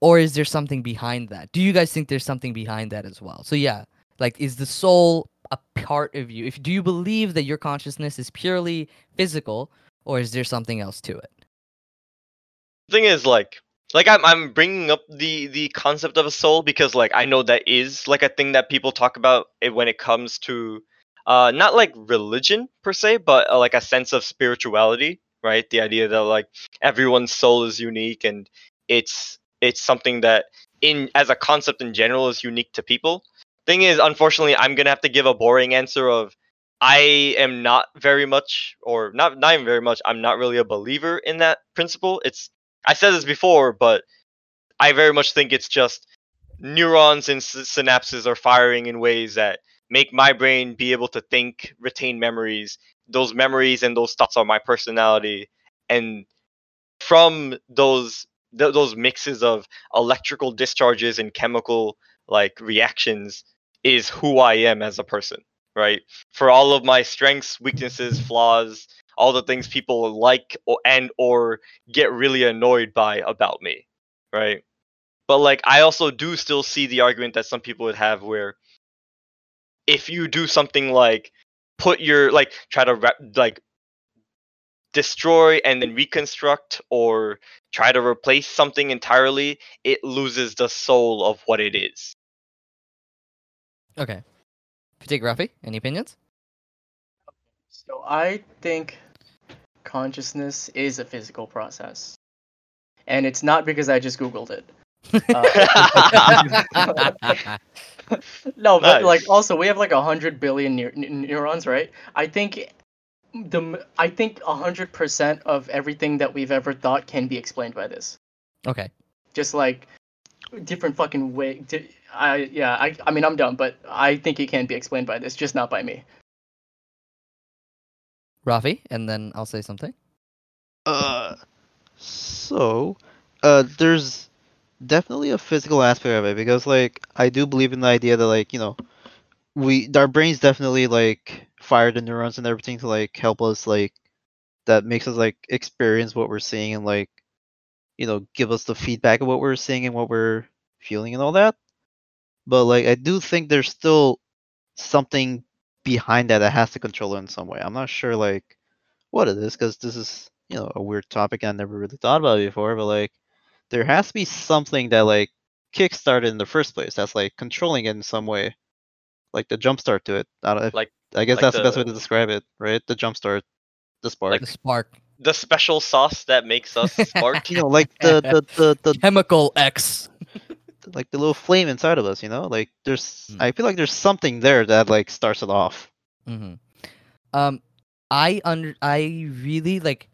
or is there something behind that? Do you guys think there's something behind that as well? So yeah, like is the soul a part of you? If do you believe that your consciousness is purely physical, or is there something else to it? thing is like like I'm I'm bringing up the the concept of a soul because like I know that is like a thing that people talk about when it comes to uh not like religion per se but uh, like a sense of spirituality right the idea that like everyone's soul is unique and it's it's something that in as a concept in general is unique to people thing is unfortunately I'm to have to give a boring answer of I am not very much or not not even very much I'm not really a believer in that principle it's I said this before, but I very much think it's just neurons and synapses are firing in ways that make my brain be able to think, retain memories. Those memories and those thoughts are my personality, and from those th- those mixes of electrical discharges and chemical like reactions is who I am as a person, right? For all of my strengths, weaknesses, flaws, all the things people like or, and or get really annoyed by about me, right? But like I also do still see the argument that some people would have where if you do something like put your like try to rep, like destroy and then reconstruct or try to replace something entirely, it loses the soul of what it is. Okay, take Rafi. Any opinions? So I think consciousness is a physical process, and it's not because I just googled it. Uh, no, but Nice. like also we have like a hundred billion neur- n- neurons, right? I think the I think a hundred percent of everything that we've ever thought can be explained by this. okay. Just like different fucking way. Di- I yeah. I I mean I'm dumb, but I think it can be explained by this, just not by me. Rafi, and then I'll say something. Uh, so, uh, there's definitely a physical aspect of it because, like, I do believe in the idea that, like, you know, we our brains definitely like fire the neurons and everything to like help us like that makes us like experience what we're seeing and like you know give us the feedback of what we're seeing and what we're feeling and all that. But like, I do think there's still something behind that that has to control it in some way. I'm not sure like what it is because this is you know a weird topic I never really thought about before. But like, there has to be something that like kickstarted in the first place that's like controlling it in some way, like the jump start to it. I don't. Like- I guess like that's the, best way to describe it, right? The jump start. the spark. The spark. The special sauce that makes us spark. You know, like the the the, the Chemical X. like the little flame inside of us. You know, like there's. Mm. I feel like there's something there that like starts it off. hmm Um, I under I really like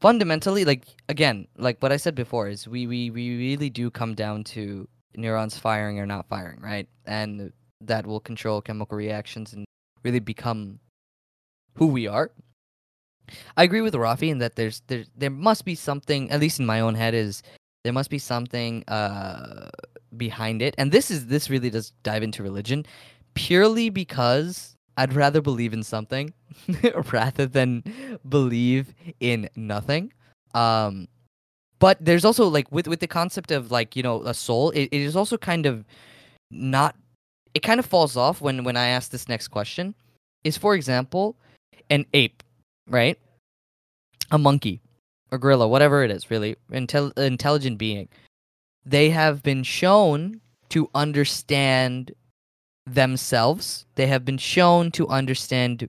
fundamentally like again like what I said before is we we we really do come down to neurons firing or not firing, right? And that will control chemical reactions and really become who we are. I agree with Rafi in that there's there there must be something at least in my own head is there must be something uh behind it. And this is this really does dive into religion purely because I'd rather believe in something rather than believe in nothing. Um but there's also like with with the concept of like, you know, a soul, it, it is also kind of not it kind of falls off when when I ask this next question. Is for example, an ape, right? A monkey or gorilla, whatever it is, really, intel- intelligent being. They have been shown to understand themselves. They have been shown to understand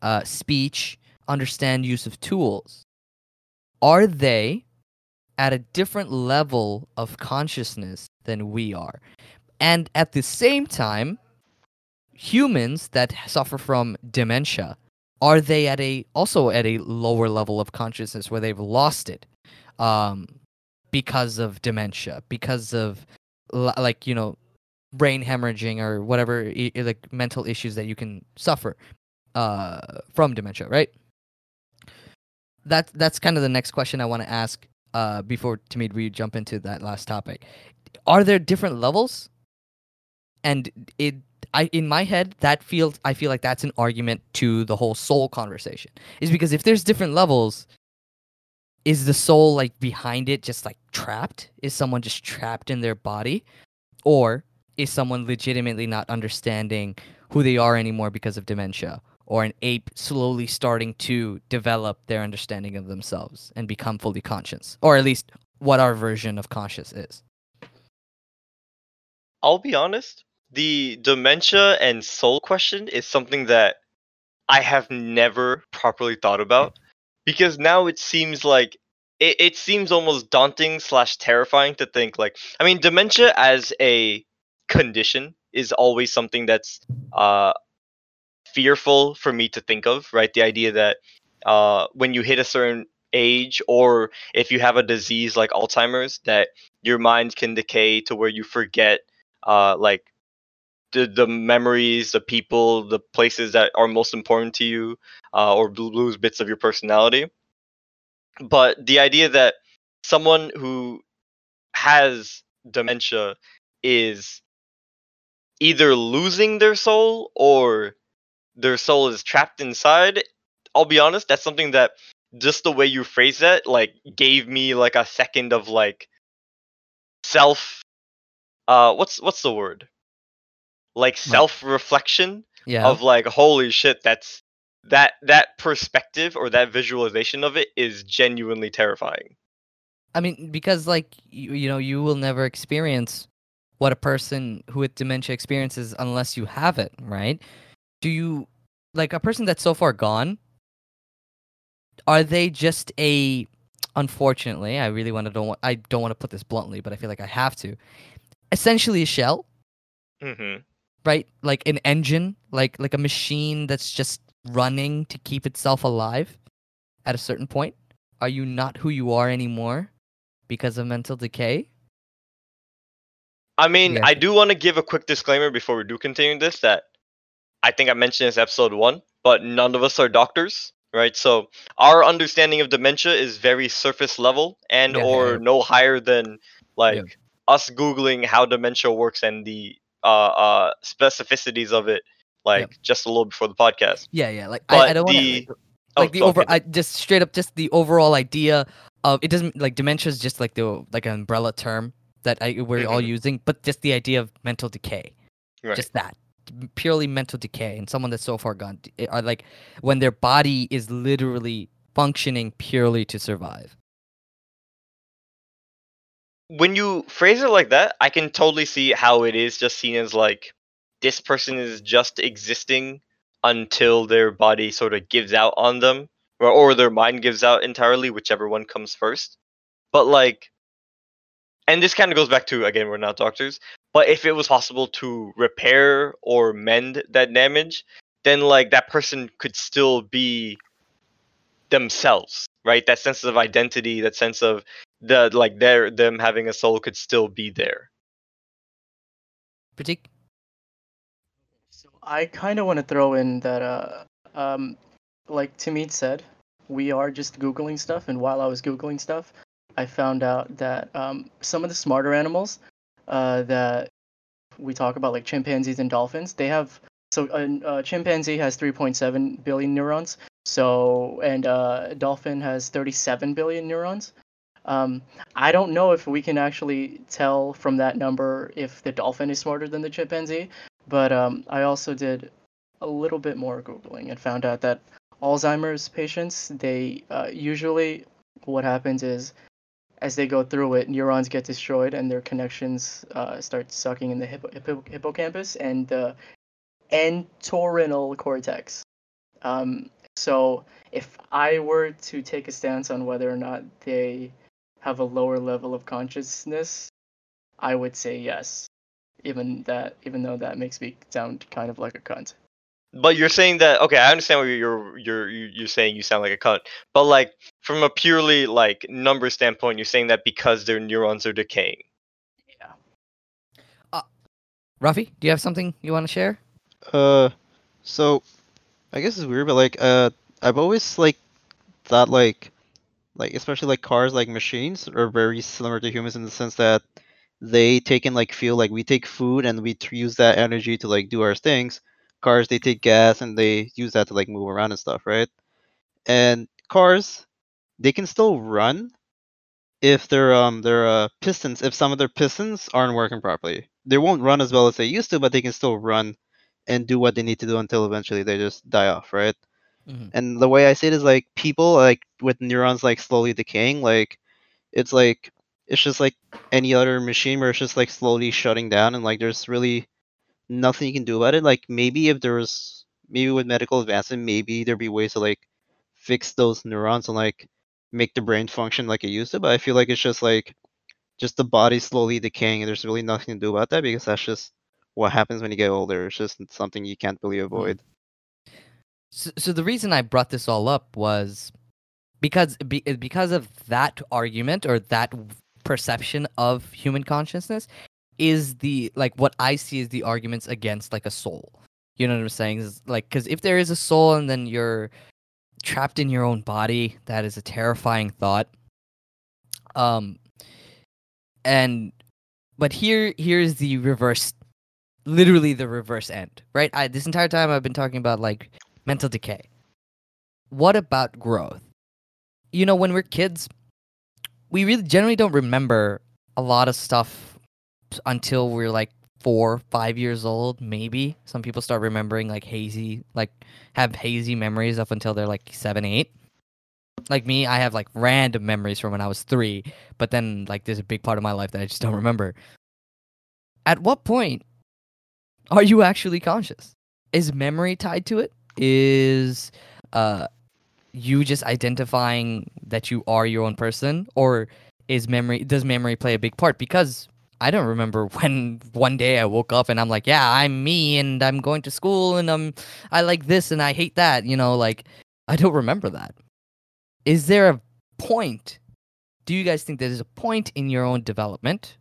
uh, speech, understand use of tools. Are they at a different level of consciousness than we are? And at the same time, humans that suffer from dementia are they at a also at a lower level of consciousness where they've lost it um because of dementia because of like you know brain hemorrhaging or whatever like mental issues that you can suffer uh from dementia right? That that's kind of the next question i want to ask uh before Tamid we jump into that last topic. Are there different levels? And it I in my head that feels I feel like that's an argument to the whole soul conversation. Is because if there's different levels, is the soul like behind it just like trapped? Is someone just trapped in their body? Or is someone legitimately not understanding who they are anymore because of dementia? Or an ape slowly starting to develop their understanding of themselves and become fully conscious? Or at least what our version of conscious is. I'll be honest. The dementia and soul question is something that I have never properly thought about because now it seems like it, it seems almost daunting slash terrifying to think like I mean dementia as a condition is always something that's uh fearful for me to think of right? The idea that uh when you hit a certain age or if you have a disease like Alzheimer's that your mind can decay to where you forget uh like the the memories, the people, the places that are most important to you, uh, or lose bits of your personality. But the idea that someone who has dementia is either losing their soul or their soul is trapped inside, I'll be honest, that's something that just the way you phrase that like gave me like a second of like self uh what's what's the word like self reflection Yeah. of like holy shit that's that that perspective or that visualization of it is genuinely terrifying I mean, because like you, you know, you will never experience what a person who with dementia experiences unless you have it, right? Do you like a person that's so far gone? Are they just a? Unfortunately, I really want to don't want I don't want to put this bluntly, but I feel like I have to. Essentially, a shell, hmm right? Like an engine, like like a machine that's just running to keep itself alive. At a certain point, are you not who you are anymore because of mental decay? i mean Yeah. i do want to give a quick disclaimer before we do continue this that i think i mentioned this episode one but none of us are doctors right so our understanding of dementia is very surface level and Yeah, or yeah. no higher than like us googling how dementia works and the uh, uh specificities of it like just a little before the podcast Yeah, yeah. Like But I, I don't want the- to Oh, like the over. I just straight up just the overall idea of it doesn't like dementia is just like the like an umbrella term that I we're all Mhm. using, but just the idea of mental decay, Right. just that purely mental decay, and someone that's so far gone are like when their body is literally functioning purely to survive. When you phrase it like that, I can totally see how it is just seen as like this person is just existing until their body sort of gives out on them, or, or their mind gives out entirely, whichever one comes first. But like, and this kind of goes back to again, we're not doctors, but if it was possible to repair or mend that damage, then like that person could still be themselves, right? That sense of identity, that sense of the like their them having a soul could still be there. Pratik? So I kind of want to throw in that, uh, um, like Tamid said, we are just googling stuff, and while I was googling stuff, I found out that um, some of the smarter animals uh, that we talk about, like chimpanzees and dolphins, they have so a, a chimpanzee has 3.7 billion neurons. So and uh, a dolphin has 37 billion neurons. Um, I don't know if we can actually tell from that number if the dolphin is smarter than the chimpanzee, but um, I also did a little bit more googling and found out that Alzheimer's patients, they uh, usually what happens is as they go through it, neurons get destroyed and their connections uh, start sucking in the hippo- hippo- hippocampus and the entorhinal cortex. Um, so if I were to take a stance on whether or not they have a lower level of consciousness, I would say yes. Even that, even though that makes me sound kind of like a cunt. But you're saying that okay, I understand what you're you're you're you're saying. You sound like a cunt, but like from a purely like number standpoint, you're saying that because their neurons are decaying. Yeah. Uh, Rafi, do you have something you want to share? Uh, so I guess it's weird, but like, uh, I've always like thought like, like especially like cars, like machines, are very similar to humans in the sense that they take in like fuel, like we take food and we use that energy to like do our things. Cars, they take gas and they use that to like move around and stuff, right? And cars, they can still run if their um their uh, pistons, if some of their pistons aren't working properly. They won't run as well as they used to, but they can still run and do what they need to do until eventually they just die off, right? Mhm. And the way I see it is like people like with neurons like slowly decaying, like it's like it's just like any other machine where it's just like slowly shutting down and like there's really nothing you can do about it. Like maybe if there was maybe with medical advancement, maybe there'd be ways to like fix those neurons and like make the brain function like it used to. But I feel like it's just like just the body slowly decaying and there's really nothing to do about that because that's just what happens when you get older. It's just something you can't really avoid. So, so the reason I brought this all up was because be, because of that argument or that perception of human consciousness is the like what I see is the arguments against like a soul. You know what I'm saying? Is like because if there is a soul and then you're trapped in your own body, that is a terrifying thought. Um, and but here here's the reverse, literally the reverse end, right? I this entire time I've been talking about like mental decay. What about growth? You know, when we're kids, we really generally don't remember a lot of stuff until we're like four, five years old, maybe. Some people start remembering like hazy, like have hazy memories up until they're like seven, eight. Like me, I have like random memories from when I was three, but then like there's a big part of my life that I just don't remember. At what point are you actually conscious? Is memory tied to it? Is uh you just identifying that you are your own person or is memory does memory play a big part because I don't remember when one day I woke up and I'm like, yeah, I'm me and I'm going to school and I'm I like this and I hate that, you know, like I don't remember that. Is there a point? Do you guys think there's a point in your own development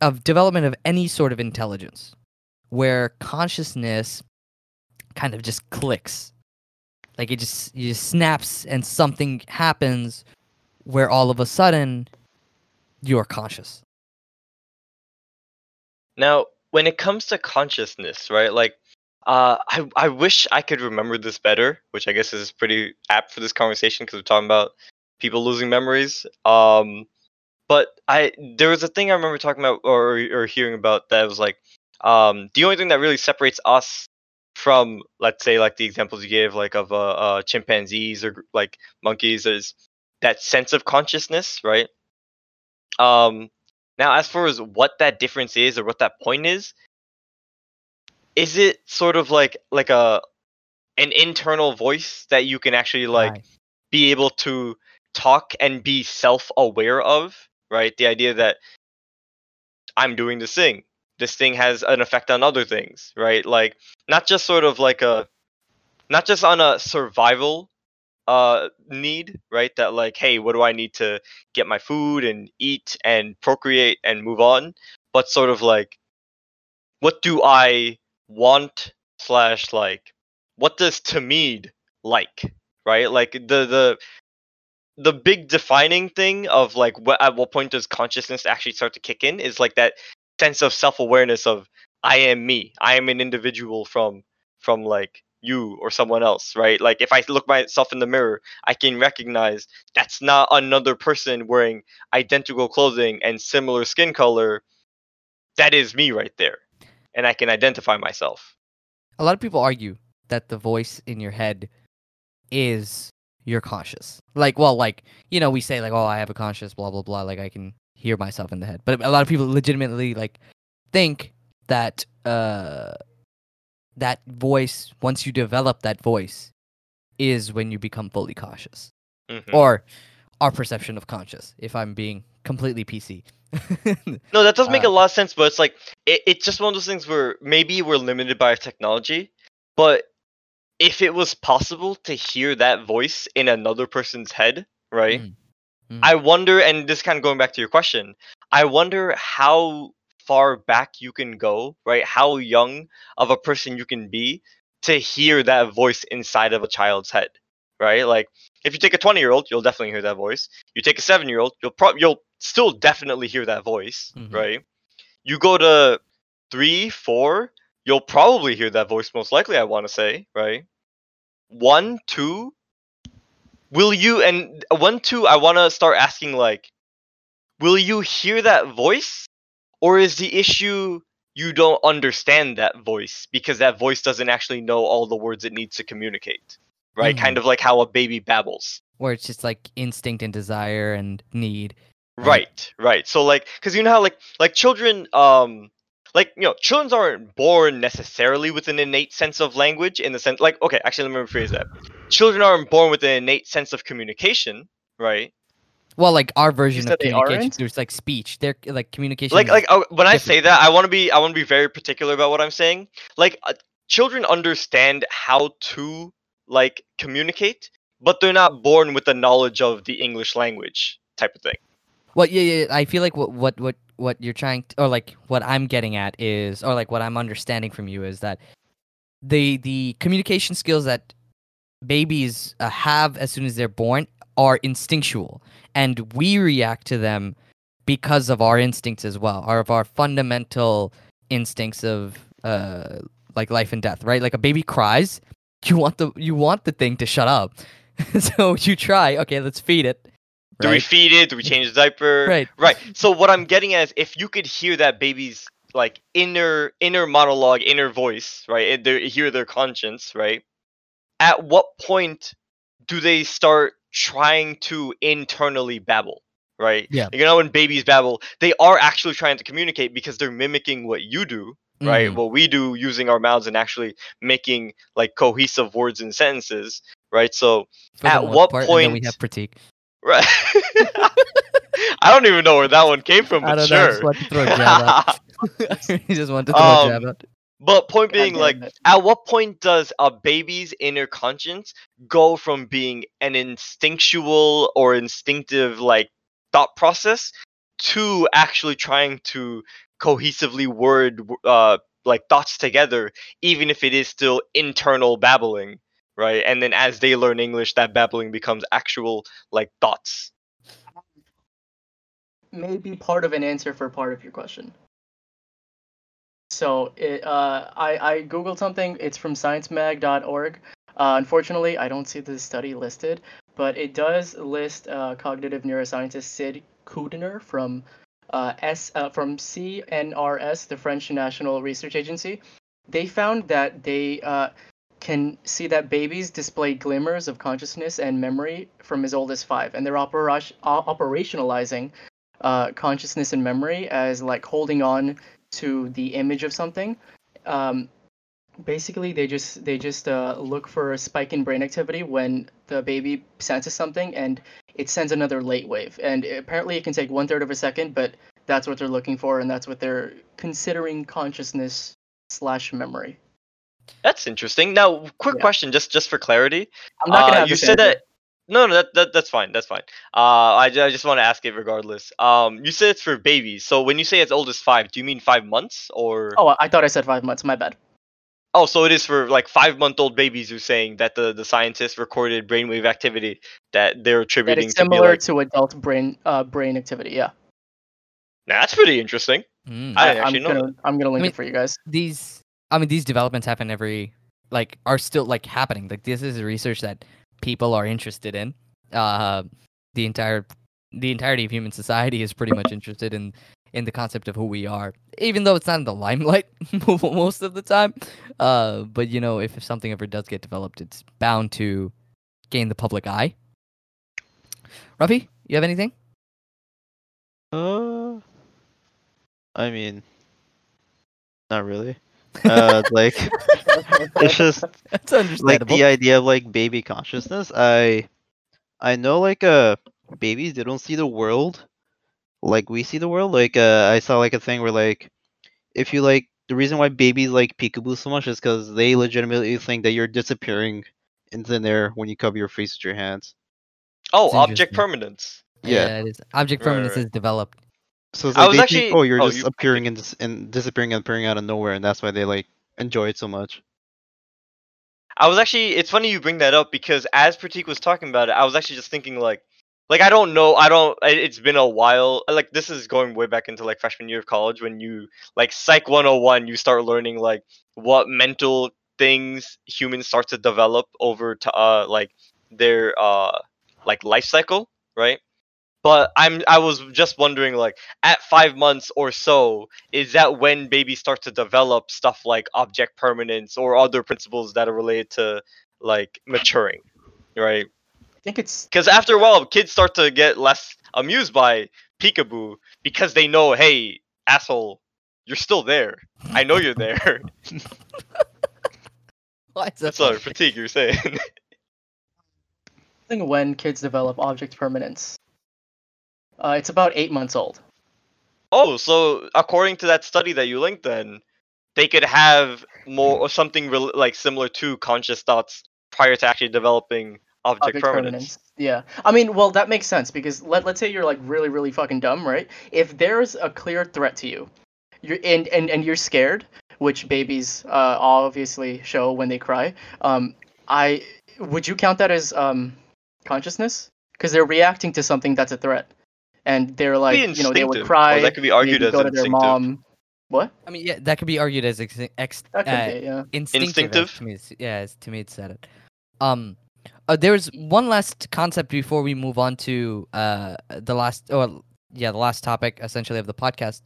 of development of any sort of intelligence where consciousness kind of just clicks? Like it just it just snaps and something happens where all of a sudden you're conscious. Now, when it comes to consciousness, right? Like, uh, I I wish I could remember this better, which I guess is pretty apt for this conversation because we're talking about people losing memories. Um, but I there was a thing I remember talking about or or hearing about that was like, um, the only thing that really separates us from, let's say, like the examples you gave, like of uh, uh chimpanzees or like monkeys, is that sense of consciousness, right? Um, now, as far as what that difference is or what that point is, is it sort of like like a an internal voice that you can actually like Right. be able to talk and be self-aware of, right? The idea that I'm doing this thing. This thing has an effect on other things, right? Like not just sort of like a not just on a survival uh need, right? That like, hey, what do I need to get my food and eat and procreate and move on? But sort of like what do I want slash like what does Tamid like? Right? Like the the the big defining thing of like what at what point does consciousness actually start to kick in is like that sense of self-awareness of I am me. I am an individual from from like you or someone else, right? Like if I look myself in the mirror, I can recognize that's not another person wearing identical clothing and similar skin color. That is me right there. And I can identify myself. A lot of people argue that the voice in your head is your conscious. Like, well, like you know, we say like, oh, I have a conscious, blah blah blah. Like I can hear myself in the head, but a lot of people legitimately like think that uh that voice once you develop that voice is when you become fully conscious Mhm. or our perception of conscious if i'm being completely pc No, that does make Uh, a lot of sense, but it's like it, it's just one of those things where maybe we're limited by our technology, but if it was possible to hear that voice in another person's head, right? Mm. Mm. I wonder, and this kind of going back to your question, I wonder how far back you can go, right? How young of a person you can be to hear that voice inside of a child's head, right? Like if you take a 20 year old, you'll definitely hear that voice. You take a 7 year old, you'll pro- you'll still definitely hear that voice, Mhm. right? You go to 3, 4, you'll probably hear that voice most likely, I want to say, right? 1, 2, will you and 1, 2, I want to start asking like will you hear that voice or is the issue you don't understand that voice because that voice doesn't actually know all the words it needs to communicate right Mhm. kind of like how a baby babbles where it's just like instinct and desire and need Right. right right so like because you know how like like children um like you know children aren't born necessarily with an innate sense of language in the sense like okay actually let me rephrase that. Children aren't born with an innate sense of communication right? Well like our version of communication there's like speech. They're like communication like like uh, when I say that, I want to be I want to be very particular about what I'm saying. Like uh, children understand how to like communicate, but they're not born with the knowledge of the English language type of thing. Well, yeah, yeah. I feel like what what what what you're trying to, or like what I'm getting at is, or like what I'm understanding from you is that the the communication skills that babies uh, have as soon as they're born are instinctual, and we react to them because of our instincts as well, or of our fundamental instincts of uh like life and death, right? Like a baby cries, you want the you want the thing to shut up, so you try. Okay, let's feed it. Do we feed it? Do we change the diaper? Right. Right. So what I'm getting at is if you could hear that baby's like inner inner monologue, inner voice, right? and they hear their conscience, right? At what point do they start trying to internally babble? Right? Yeah. You know when babies babble, they are actually trying to communicate because they're mimicking what you do, right? Mhm. What we do using our mouths and actually making like cohesive words and sentences, right? So At what part, then we have pratik. Right. I don't even know where that one came from, but I don't know. Sure. just to throw a jab out. he just wanted to throw Um, a jab out. but point being, like, it. at what point does a baby's inner conscience go from being an instinctual or instinctive like thought process to actually trying to cohesively word uh like thoughts together, even if it is still internal babbling, right? And then as they learn English, that babbling becomes actual like thoughts. Maybe part of an answer for part of your question. So it, uh, I, I googled something. It's from sciencemag.org. Uh, unfortunately, I don't see the study listed, but it does list uh, cognitive neuroscientist Sid Kouider from uh, S uh, from CNRS, the French National Research Agency. They found that they uh, can see that babies display glimmers of consciousness and memory from as old as five, and they're opera- operationalizing uh, consciousness and memory as like holding on to the image of something. Um, basically they just they just uh, look for a spike in brain activity when the baby senses something and it sends another late wave and apparently it can take one third of a second but that's what they're looking for and that's what they're considering consciousness slash memory That's interesting. Now, quick Yeah. question, just just for clarity. i'm not gonna Uh, have you said that. No, no, that, that that's fine. That's fine. Uh, I, I just want to ask it regardless. Um, you said it's for babies. So when you say as old as five, do you mean five months or? oh i thought i said five months my bad Oh, so it is for like five month old babies. You're saying that the the scientists recorded brainwave activity that they're that attributing is to be similar like. to adult brain uh, brain activity yeah Nah, that's pretty interesting. Mm. I I, didn't actually am know gonna i'm gonna link mean- it for you guys these i mean these developments happen every like are still like happening. Like this is research that people are interested in. Uh the entire the entirety of human society is pretty much interested in in the concept of who we are even though it's not in the limelight most of the time. Uh but you know if, if something ever does get developed it's bound to gain the public eye. Rafi, you have anything? Uh, I mean, not really. Uh, like it's just that's like the idea of like baby consciousness. I, I know like uh babies they don't see the world like we see the world. Like uh, I saw like a thing where like if you like the reason why babies like peekaboo so much is because they legitimately think that you're disappearing into thin air when you cover your face with your hands. Oh, It's object permanence. Yeah. it is object Right, permanence right. is developed So it's I like was they actually- think, oh, you're oh, just you- appearing and, dis- and disappearing and appearing out of nowhere, and that's why they like enjoy it so much. I was actually it's funny you bring that up because as Pratik was talking about it, I was actually just thinking like like I don't know, I don't it's been a while. Like this is going way back into like freshman year of college when you like psych 101 you start learning like what mental things humans start to develop over to uh like their uh like life cycle, right? But I'm I was just wondering like at 5 months or so is that when babies start to develop stuff like object permanence or other principles that are related to like maturing right i think it's because after a while kids start to get less amused by peekaboo because they know hey asshole you're still there i know you're there Why is that sorry funny? fatigue you're saying I think when kids develop object permanence. Uh, it's about eight months old. oh so according to that study that you linked then they could have more or something rel like similar to conscious thoughts prior to actually developing object, permanence. Yeah. I mean, well, that makes sense because let, let's say you're like really, really fucking dumb, right? If there's a clear threat to you, you're and, and, and you're scared, which babies uh, obviously show when they cry. Um, I would you count that as um, consciousness? Because they're reacting to something that's a threat, and they're like, you know, they would instinctive, or cry. that could be argued maybe as go to their instinctive. mom. What? I mean, yeah, that could be argued as ex- ex- uh, be, yeah. instinctive. as Instinctive? To me, yeah, to me, it said it. Um, uh, there's one last concept before we move on to uh the last, or yeah, the last topic essentially of the podcast.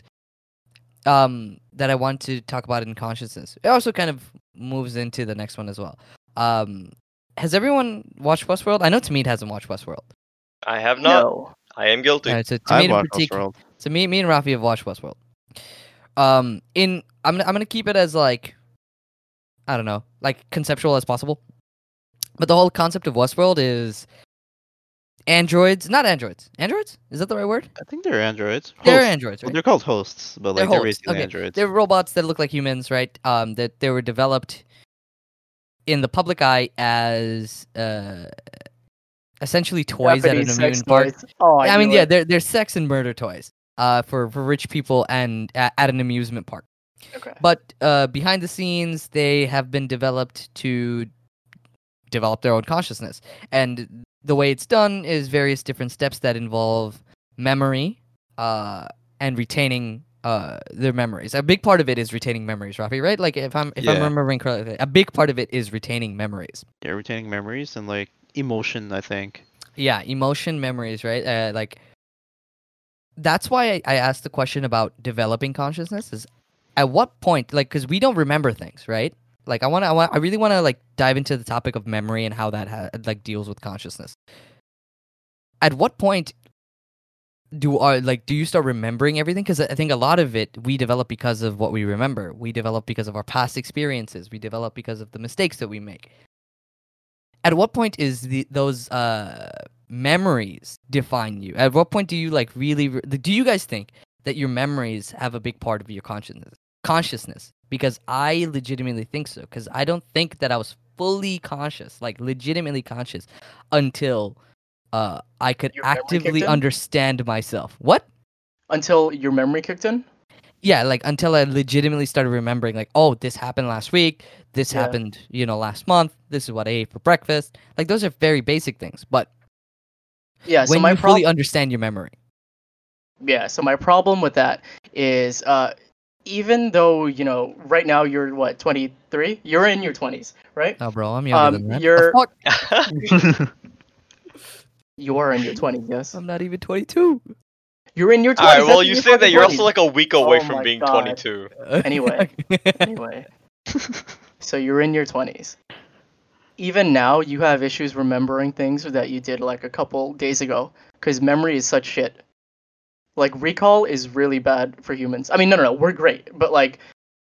Um, that I want to talk about in consciousness. It also kind of moves into the next one as well. Um, has everyone watched Westworld? I know Tamid hasn't watched Westworld. i have not No. I am guilty Uh, so I Tamid in watched particular, Westworld. so me, me and Rafi have watched Westworld. Um, in I'm gonna, I'm gonna keep it as like, I don't know, like conceptual as possible. But the whole concept of Westworld is androids, not androids. Androids is that the right word? I think they're androids. They're Hosts. androids, Well, they're called hosts, but They're like they're, hosts, basically okay. androids. They're robots that look like humans, right? Um, that they were developed in the public eye as uh, essentially toys at an Japanese amusement sex park. toys. Oh, I, I, mean, knew yeah, they're they're sex and murder toys. Uh, for for rich people and at, at an amusement park. Okay. But uh, behind the scenes, they have been developed to develop their own consciousness, and the way it's done is various different steps that involve memory, uh, and retaining uh their memories. A big part of it is retaining memories, Rafi, right? Like if I'm if I'm remembering correctly, a big part of it is retaining memories. Yeah, retaining memories and like emotion. I think. Yeah, emotion, memories, right? Uh, like that's why I, I asked the question about developing consciousness. Is at what point, like, because we don't remember things, right? Like, I want to, I want, I really want to like dive into the topic of memory and how that ha- like deals with consciousness. At what point do our like do you start remembering everything because i think a lot of it we develop because of what we remember we develop because of our past experiences we develop because of the mistakes that we make at what point is the those uh memories define you? At what point do you like really re- do you guys think that your memories have a big part of your consciousness consciousness? Because i legitimately think so because i don't think that i was fully conscious like legitimately conscious until uh i could Your actively understand myself. What? Until your memory kicked in. yeah like until i legitimately started remembering like oh this happened last week this Yeah. happened you know last month this is what i ate for breakfast like those are very basic things but Yeah. So when my you fully problem. understand your memory yeah. So my problem with that is, uh, even though you know, right now you're what 23. You're in your 20s, right? oh bro i'm younger Um, than that you're- fuck? You are in your 20s. Yes. i'm not even 22 You're in your 20s. All right. Well, you in say that fucking you're also like a week away Oh from being God. 22. Anyway. anyway. So you're in your 20s. Even now, you have issues remembering things that you did like a couple days ago because memory is such shit. Like recall is really bad for humans. I mean, no, no, no, we're great, but like,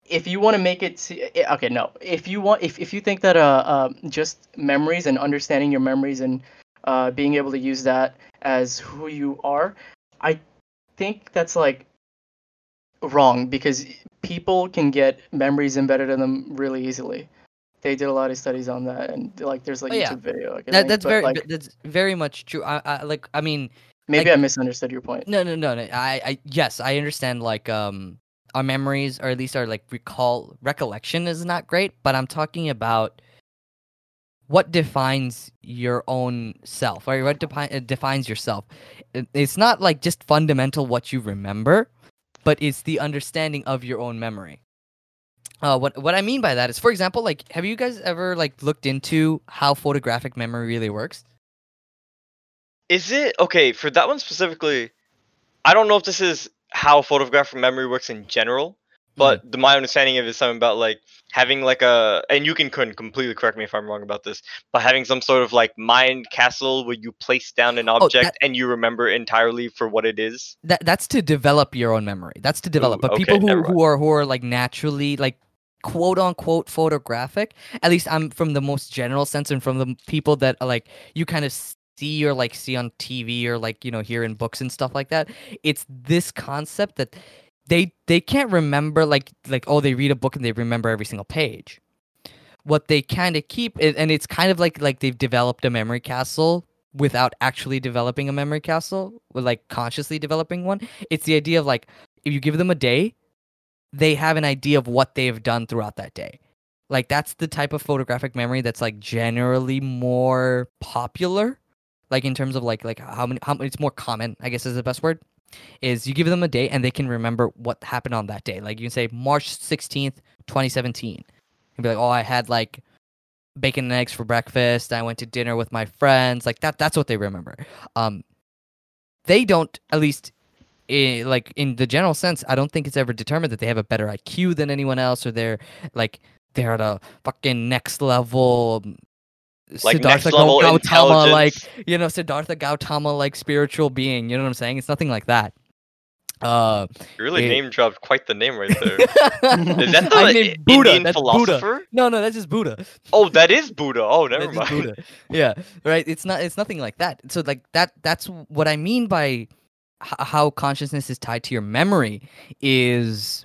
if you want to make it, to, eh, okay, no. If you want, if if you think that uh, uh just memories and understanding your memories and uh being able to use that as who you are, I think that's like wrong because people can get memories embedded in them really easily. They did a lot of studies on that, and like there's like Oh, yeah. YouTube video. Can that, link, that's but, very like, that's very much true I, I like i mean maybe like- I misunderstood your point. No, no, no, no. I, I, yes, I understand. Like, um, our memories, or at least our like recall recollection, is not great. But I'm talking about what defines your own self, or what depi- uh, defines yourself. It- It's not like just fundamental what you remember, but it's the understanding of your own memory. Uh, what what I mean by that is, for example, like, have you guys ever like looked into how photographic memory really works? Is it okay for that one specifically? I don't know if this is how photographic memory works in general, but mm. the, my understanding of it is something about like having like a, and you can couldn't completely correct me if I'm wrong about this, but having some sort of like mind castle where you place down an oh, object that- and you remember entirely for what it is. that that's to develop your own memory. That's to develop. Ooh, but people who, who are who are like naturally like quote unquote photographic, at least I'm from the most general sense and from the people that are like you kind of see or like see on TV or like you know hear in books and stuff like that. It's this concept that they they can't remember like like oh they read a book and they remember every single page. What they kind of keep and it's kind of like like they've developed a memory castle without actually developing a memory castle, like consciously developing one. It's the idea of like if you give them a day, they have an idea of what they've done throughout that day. Like that's the type of photographic memory that's like generally more popular. Like in terms of like like how many how it's more common, I guess is the best word. Is you give them a date and they can remember what happened on that day. Like you can say March sixteenth, twenty seventeen. And be like, oh, I had like bacon and eggs for breakfast. I went to dinner with my friends. Like that. That's what they remember. Um, they don't. At least, i like in the general sense, I don't think it's ever determined that they have a better IQ than anyone else, or they're like they're at a fucking next level. Like Siddhartha next level Gau- Gautama, like you know, Siddhartha Gautama, like spiritual being. You know what I'm saying? It's nothing like that. Uh, You really it- name dropped quite the name right there. Is that the I I named Buddha. Indian That's Buddha. philosopher? No, no, that's just Buddha. Oh, that is Buddha. Oh, never That's mind. Buddha. Yeah, right. It's not. It's nothing like that. So like that. That's what I mean by h- how consciousness is tied to your memory is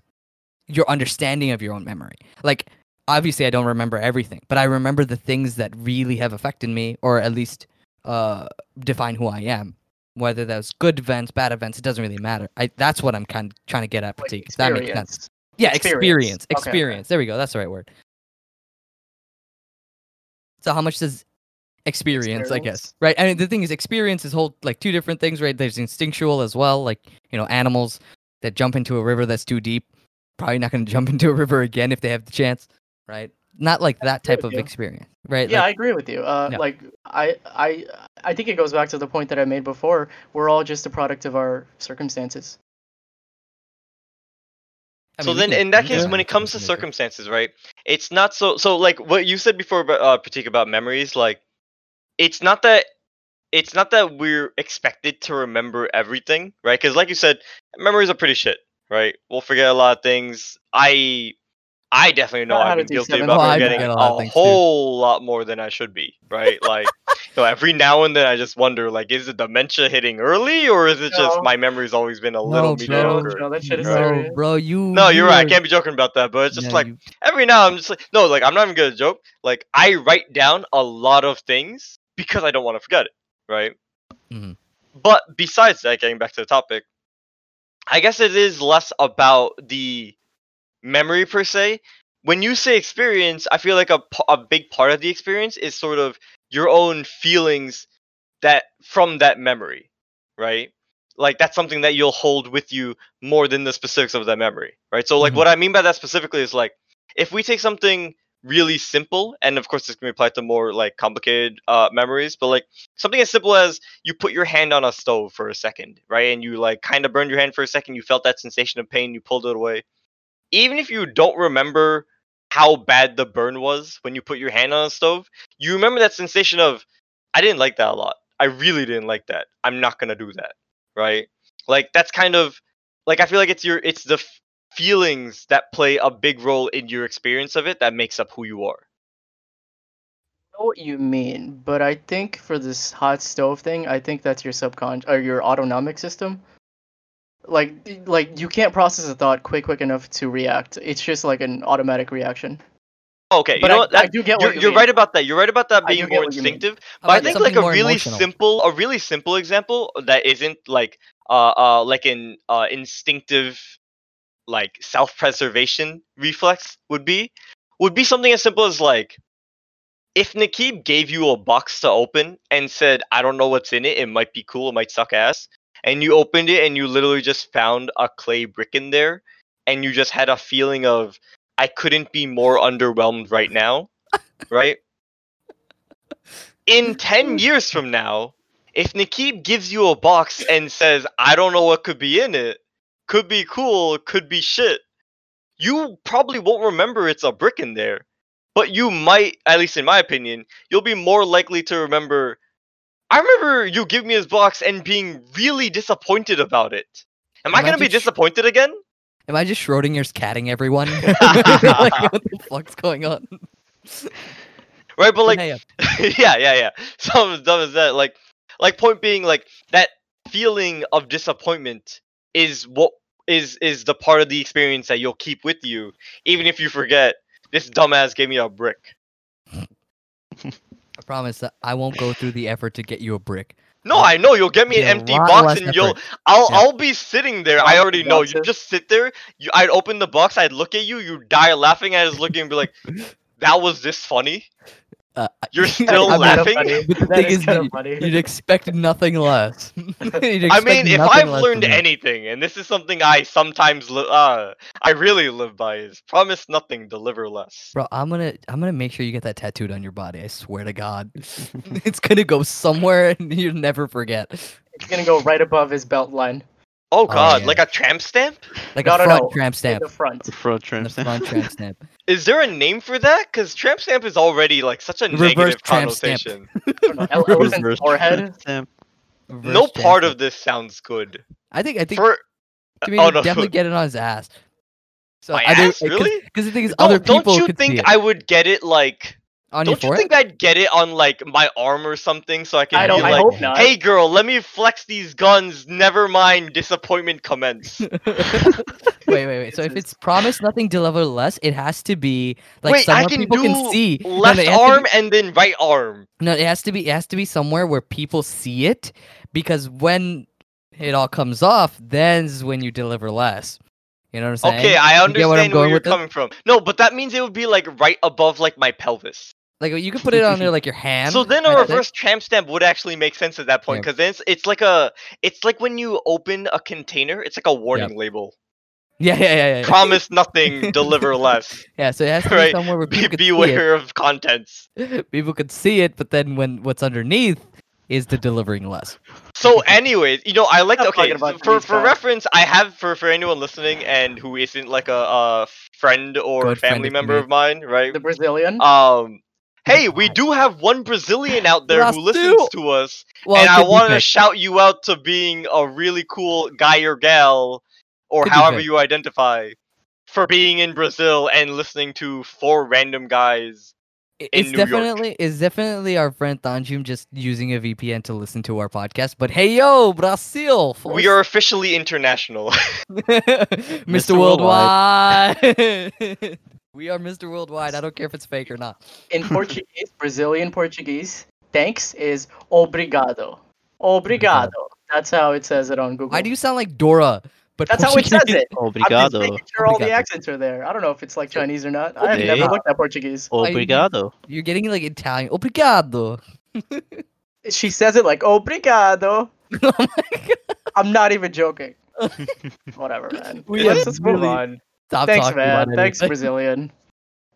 your understanding of your own memory. Like obviously, I don't remember everything, but I remember the things that really have affected me, or at least uh, define who I am. Whether that's good events, bad events, it doesn't really matter. I that's what I'm kind of trying to get at, Like that makes sense. Yeah, Experience. experience. Okay. Experience. There we go. That's the right word. So how much does experience, I guess. Right? I mean the thing is experience is whole like two different things, right? There's instinctual as well, like, you know, animals that jump into a river that's too deep, probably not gonna jump into a river again if they have the chance. Right? Not like that type of you. experience. Right? Yeah, I agree with you. Uh, Yeah. Like I, I, I think it goes back to the point that I made before. We're all just a product of our circumstances. I so mean, we then, can- in that case, have when it comes to circumstances, right? It's not so. So, like what you said before, about, uh, Pratik, about memories, like it's not that it's not that we're expected to remember everything, right? Because like you said, memories are pretty shit, right? We'll forget a lot of things. I I definitely know Know I've to been guilty seven about I forgetting a a, lot of things too. whole lot more than I should be, right? Like, so every now and then I just wonder, like, is the dementia hitting early, or is it just my memory's always been a No, little bro. Joe, mediocre? Joe, that shit is Right. Bro, bro, you. No, you're you right. I can't be joking about that, but it's just yeah, like you- every now I'm just like, no, like I'm not even gonna joke. Like I write down a lot of things because I don't want to forget it, right? Mhm. But besides that, getting back to the topic, I guess it is less about the memory per se. When you say experience, I feel like a, a big part of the experience is sort of your own feelings that from that memory, right? Like that's something that you'll hold with you more than the specifics of that memory, right? So like Mhm. what I mean by that specifically is like if we take something really simple, and of course this can be applied to more like complicated uh, memories, but like something as simple as you put your hand on a stove for a second, right? And you like kind of burned your hand for a second, you felt that sensation of pain, you pulled it away. Even if you don't remember how bad the burn was when you put your hand on a stove, you remember that sensation of I didn't like that a lot. I really didn't like that. I'm not gonna do that, right? Like that's kind of like I feel like it's your it's the f- feelings that play a big role in your experience of it that makes up who you are. I know what you mean, but I think for this hot stove thing, I think that's your subconscious or your autonomic system. Like, like you can't process a thought quick, quick enough to react. It's just like an automatic reaction. Okay, you But know I, what? I do get you're what you you're mean. right about that. You're right about that being more what you mean. instinctive. But I think like a really emotional? simple, a really simple example that isn't like uh uh like an uh instinctive like self-preservation reflex would be would be something as simple as like if Nikib gave you a box to open and said, I don't know what's in it, it might be cool, it might suck ass, and you opened it and you literally just found a clay brick in there, and you just had a feeling of, I couldn't be more underwhelmed right now, right? In 10 mm. years from now, if Nikib gives you a box and says, I don't know what could be in it, could be cool, could be shit, you probably won't remember it's a brick in there. But you might, at least in my opinion, you'll be more likely to remember. I remember you give me his box and being really disappointed about it. Am I Am I gonna be just- disappointed again? Am I just Schrodinger's catting everyone? like, what the fuck's going on? Right, but like, yeah, yeah, yeah. Something as dumb as that. Like, like point being, like that feeling of disappointment is what is is the part of the experience that you'll keep with you, even if you forget. This dumbass gave me a brick. Promise that I won't go through the effort to get you a brick. No, I know you'll get me an empty box and you'll. I'll Yeah. I'll be sitting there. I already know. You just sit there. You, I'd open the box. I'd look at you. You die laughing. I just look at you and be like, "That was this funny." Uh, You're still is kinda laughing? funny. But the thing is is, kinda you- funny. You'd expect nothing less. You'd I mean, if I've learned anything, and this is something I sometimes li- uh, I really live by, is promise nothing, deliver less. Bro, I'm gonna I'm gonna make sure you get that tattooed on your body. I swear to God, it's gonna go somewhere and you'll never forget. It's gonna go right above his belt line. Oh God, yeah. like a tramp stamp? Like No, a front no, tramp In stamp. the front. Front The trim stamp. front tramp stamp. Is there a name for that? Because tramp stamp is already like such a Reverse negative tramp connotation. Ele- Reverse forehead. tramp stamp. No Reverse tramp part stamp. of this sounds good. I think I think For I mean, oh, would no. definitely get it on his ass. So My I do, ass? Really? Because the thing is, No, other don't people you could think see it. I would get it like? On Don't you forehead. think I'd get it on like my arm or something so I can I be don't. I like, hope not. "Hey girl, let me flex these guns. Never mind, disappointment commence." wait, wait, wait. So if it's promise nothing, deliver less, it has to be like Wait, I somewhere can people do can see. No, no, left it has to be- arm and then right arm. No, it has to be. It has to be somewhere where people see it, because when it all comes off, then's when you deliver less. You know what I'm saying? Okay, I You get what I'm understand where you're with this? coming from. No, but that means it would be like right above like my pelvis. Like you could put it on there like your hand. So then a kind of thing. reverse tramp stamp would actually make sense at that point Yeah. because then it's, it's like a it's like when you open a container, it's like a warning label. Yeah, yeah, yeah, yeah. Promise nothing, deliver less. Yeah, so it has to be Right. somewhere where Be, people could see beware of contents. People could see it, but then when what's underneath is the delivering less. So, anyways, you know, I like Stop okay talking about for for guys. reference. I have for for anyone listening and who isn't like a, a friend or Good family of member me. of mine, right? The Brazilian. Um, Hey, we do have one Brazilian out there who listens to us, Well, and I could want to shout you out to being a really cool guy or gal, or Could however you identify, for being in Brazil and listening to four random guys. In it's New York. definitely it's definitely our friend Tanjim just using a VPN to listen to our podcast. But hey yo, Brazil! We are officially international. Mr. Mr. Worldwide. we are Mr. Worldwide. I don't care if it's fake or not. In Portuguese, Brazilian Portuguese, thanks is obrigado. Obrigado. That's how it says it on Google. Why do you sound like Dora? But That's how it says Portuguese? it. I'm just making sure all the accents are there. I don't know if it's like Chinese or not. I have Okay. never looked at Portuguese. Obrigado. You're getting like Italian. Obrigado. She says it like obrigado. oh my god. I'm not even joking. Whatever, man. We let's, have let's move on. Stop Thanks, talking man. about Thanks, anything. Brazilian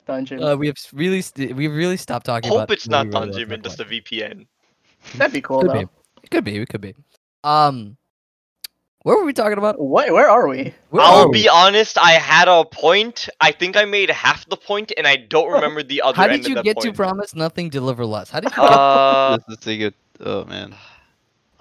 dungeon. Uh, we have really st- we've really stopped talking about. Hope it's not really, really Tanjim and just a VPN. That'd be cool Could though. be. It could be. It could be. Um, what were we talking about? What? Where are we? Where I'll are be we? honest, I had a point. I think I made half the point, and I don't remember the other How did of you that get to promise nothing, deliver less? How did you? Uh, this is a good. Oh man.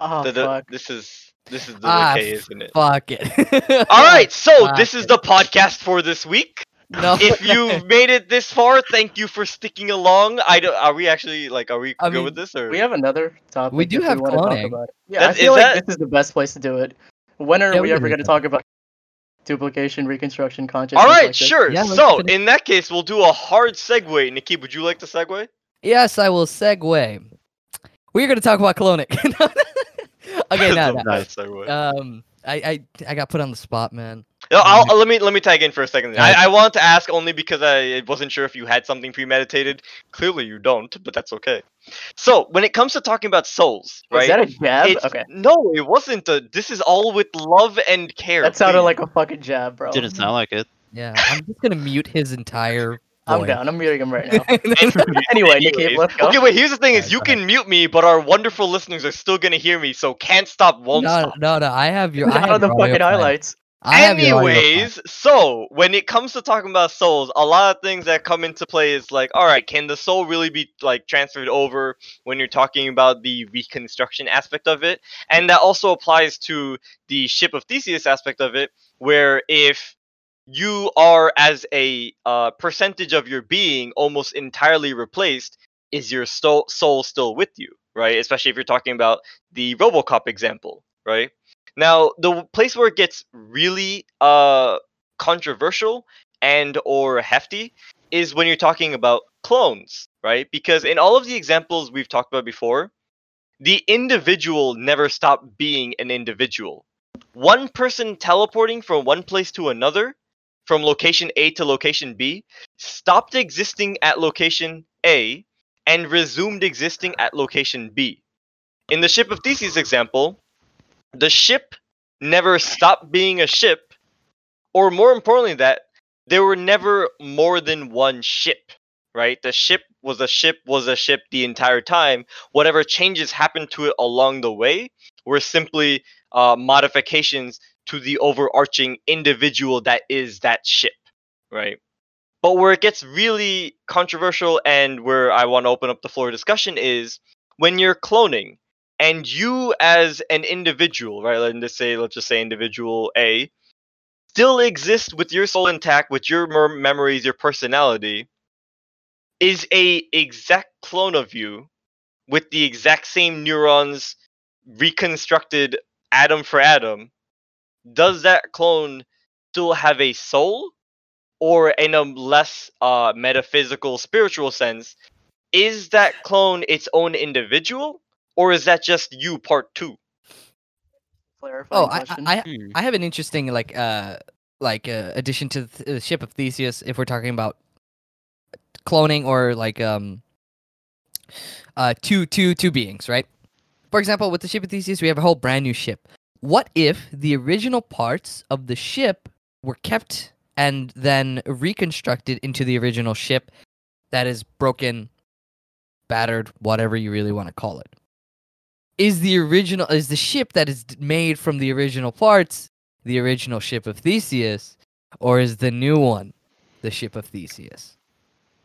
Oh the- the- fuck. this is this is the Ah, decay, isn't it? Fuck it. All right, so Ah, this is the podcast for this week. No. If you've made it this far, thank you for sticking along. I don't, are we actually like are we I good mean, with this or We have another topic. We do have wanna talk cloning. about it. Yeah, That- I feel is like that- this is the best place to do it. When are Yeah, we we ever going to talk about duplication, reconstruction, consciousness? All right, like sure. Yeah, let's so in that case, we'll do a hard segue. Nikki, would you like to segue? yes, I will segue. We're gonna talk about cloning. okay, no, That's a no. bad segue. Um, I, I, I got put on the spot, man. No, I'll, let me let me tag in for a second. I, I want to ask only because I wasn't sure if you had something premeditated. Clearly, you don't, but that's okay. So, when it comes to talking about souls, Was right? that a jab? it's- Okay. No, it wasn't. A, this is all with love and care. That sounded please. like a fucking jab, bro. Didn't sound like it. Yeah, I'm just gonna mute his entire. I'm down. I'm muting him right now. Anyway, Nikki, let's go. Okay, wait. Here's the thing: is you can mute me, but our wonderful listeners are still gonna hear me, so can't stop, won't no, stop. no, no. I have your. I Not have the fucking file. highlights. I have your. Anyways, so when it comes to talking about souls, a lot of things that come into play is like, all right, can the soul really be like transferred over when you're talking about the reconstruction aspect of it? And that also applies to the ship of Theseus aspect of it, where if you are as a uh, percentage of your being almost entirely replaced, is your sto- soul still with you, right? Especially if you're talking about the RoboCop example, right? Now, the place where it gets really uh controversial and or hefty is when you're talking about clones, right? Because in all of the examples we've talked about before, the individual never stopped being an individual. One person teleporting from one place to another, from location A to location B, stopped existing at location A and resumed existing at location B. In the ship of Theseus example, the ship never stopped being a ship, or more importantly, that there were never more than one ship, right? The ship was a ship was a ship the entire time. Whatever changes happened to it along the way were simply uh, modifications to the overarching individual that is that ship, right? But where it gets really controversial and where I want to open up the floor discussion is when you're cloning and you as an individual, right? Let's just say, let's just say individual A, still exist with your soul intact, with your memories, your personality, is a exact clone of you with the exact same neurons reconstructed atom for atom. Does that clone still have a soul? Or in a less uh, metaphysical, spiritual sense, is that clone its own individual? Or is that just you part two? Clarifying Oh, I, question. I, I- Hmm. I have an interesting like uh like uh, addition to the ship of Theseus if we're talking about cloning or like um uh two two two beings, right? For example, with the ship of Theseus, we have a whole brand new ship. What if the original parts of the ship were kept and then reconstructed into the original ship that is broken, battered, whatever you really want to call it? Is the original is the ship that is made from the original parts the original ship of Theseus, or is the new one the ship of Theseus?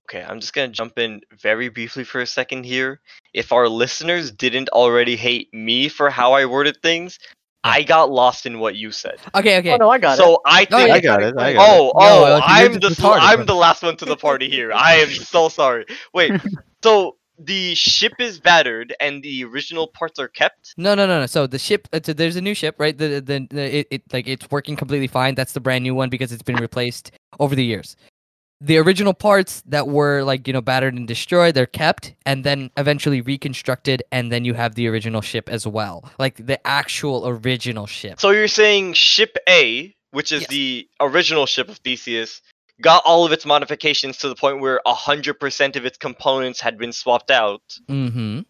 Okay, I'm just gonna jump in very briefly for a second here. If our listeners didn't already hate me for how I worded things, I got lost in what you said. Okay, okay. Oh no, I got so it. So I Oh, think yeah. I got it. I got it. Oh, No, oh, uh, I'm just the retarded, I'm bro. the last one to the party here. I am so sorry. Wait, so the ship is battered and the original parts are kept? No, no, no, no. So the ship, uh, so there's a new ship, right? The, the, the it, it like it's working completely fine. That's the brand new one because it's been replaced over the years. The original parts that were like you know battered and destroyed, they're kept and then eventually reconstructed, and then you have the original ship as well, like the actual original ship. So you're saying ship A, which is Yes. the original ship of Theseus, got all of its modifications to the point where 100% of its components had been swapped out. Mm-hmm.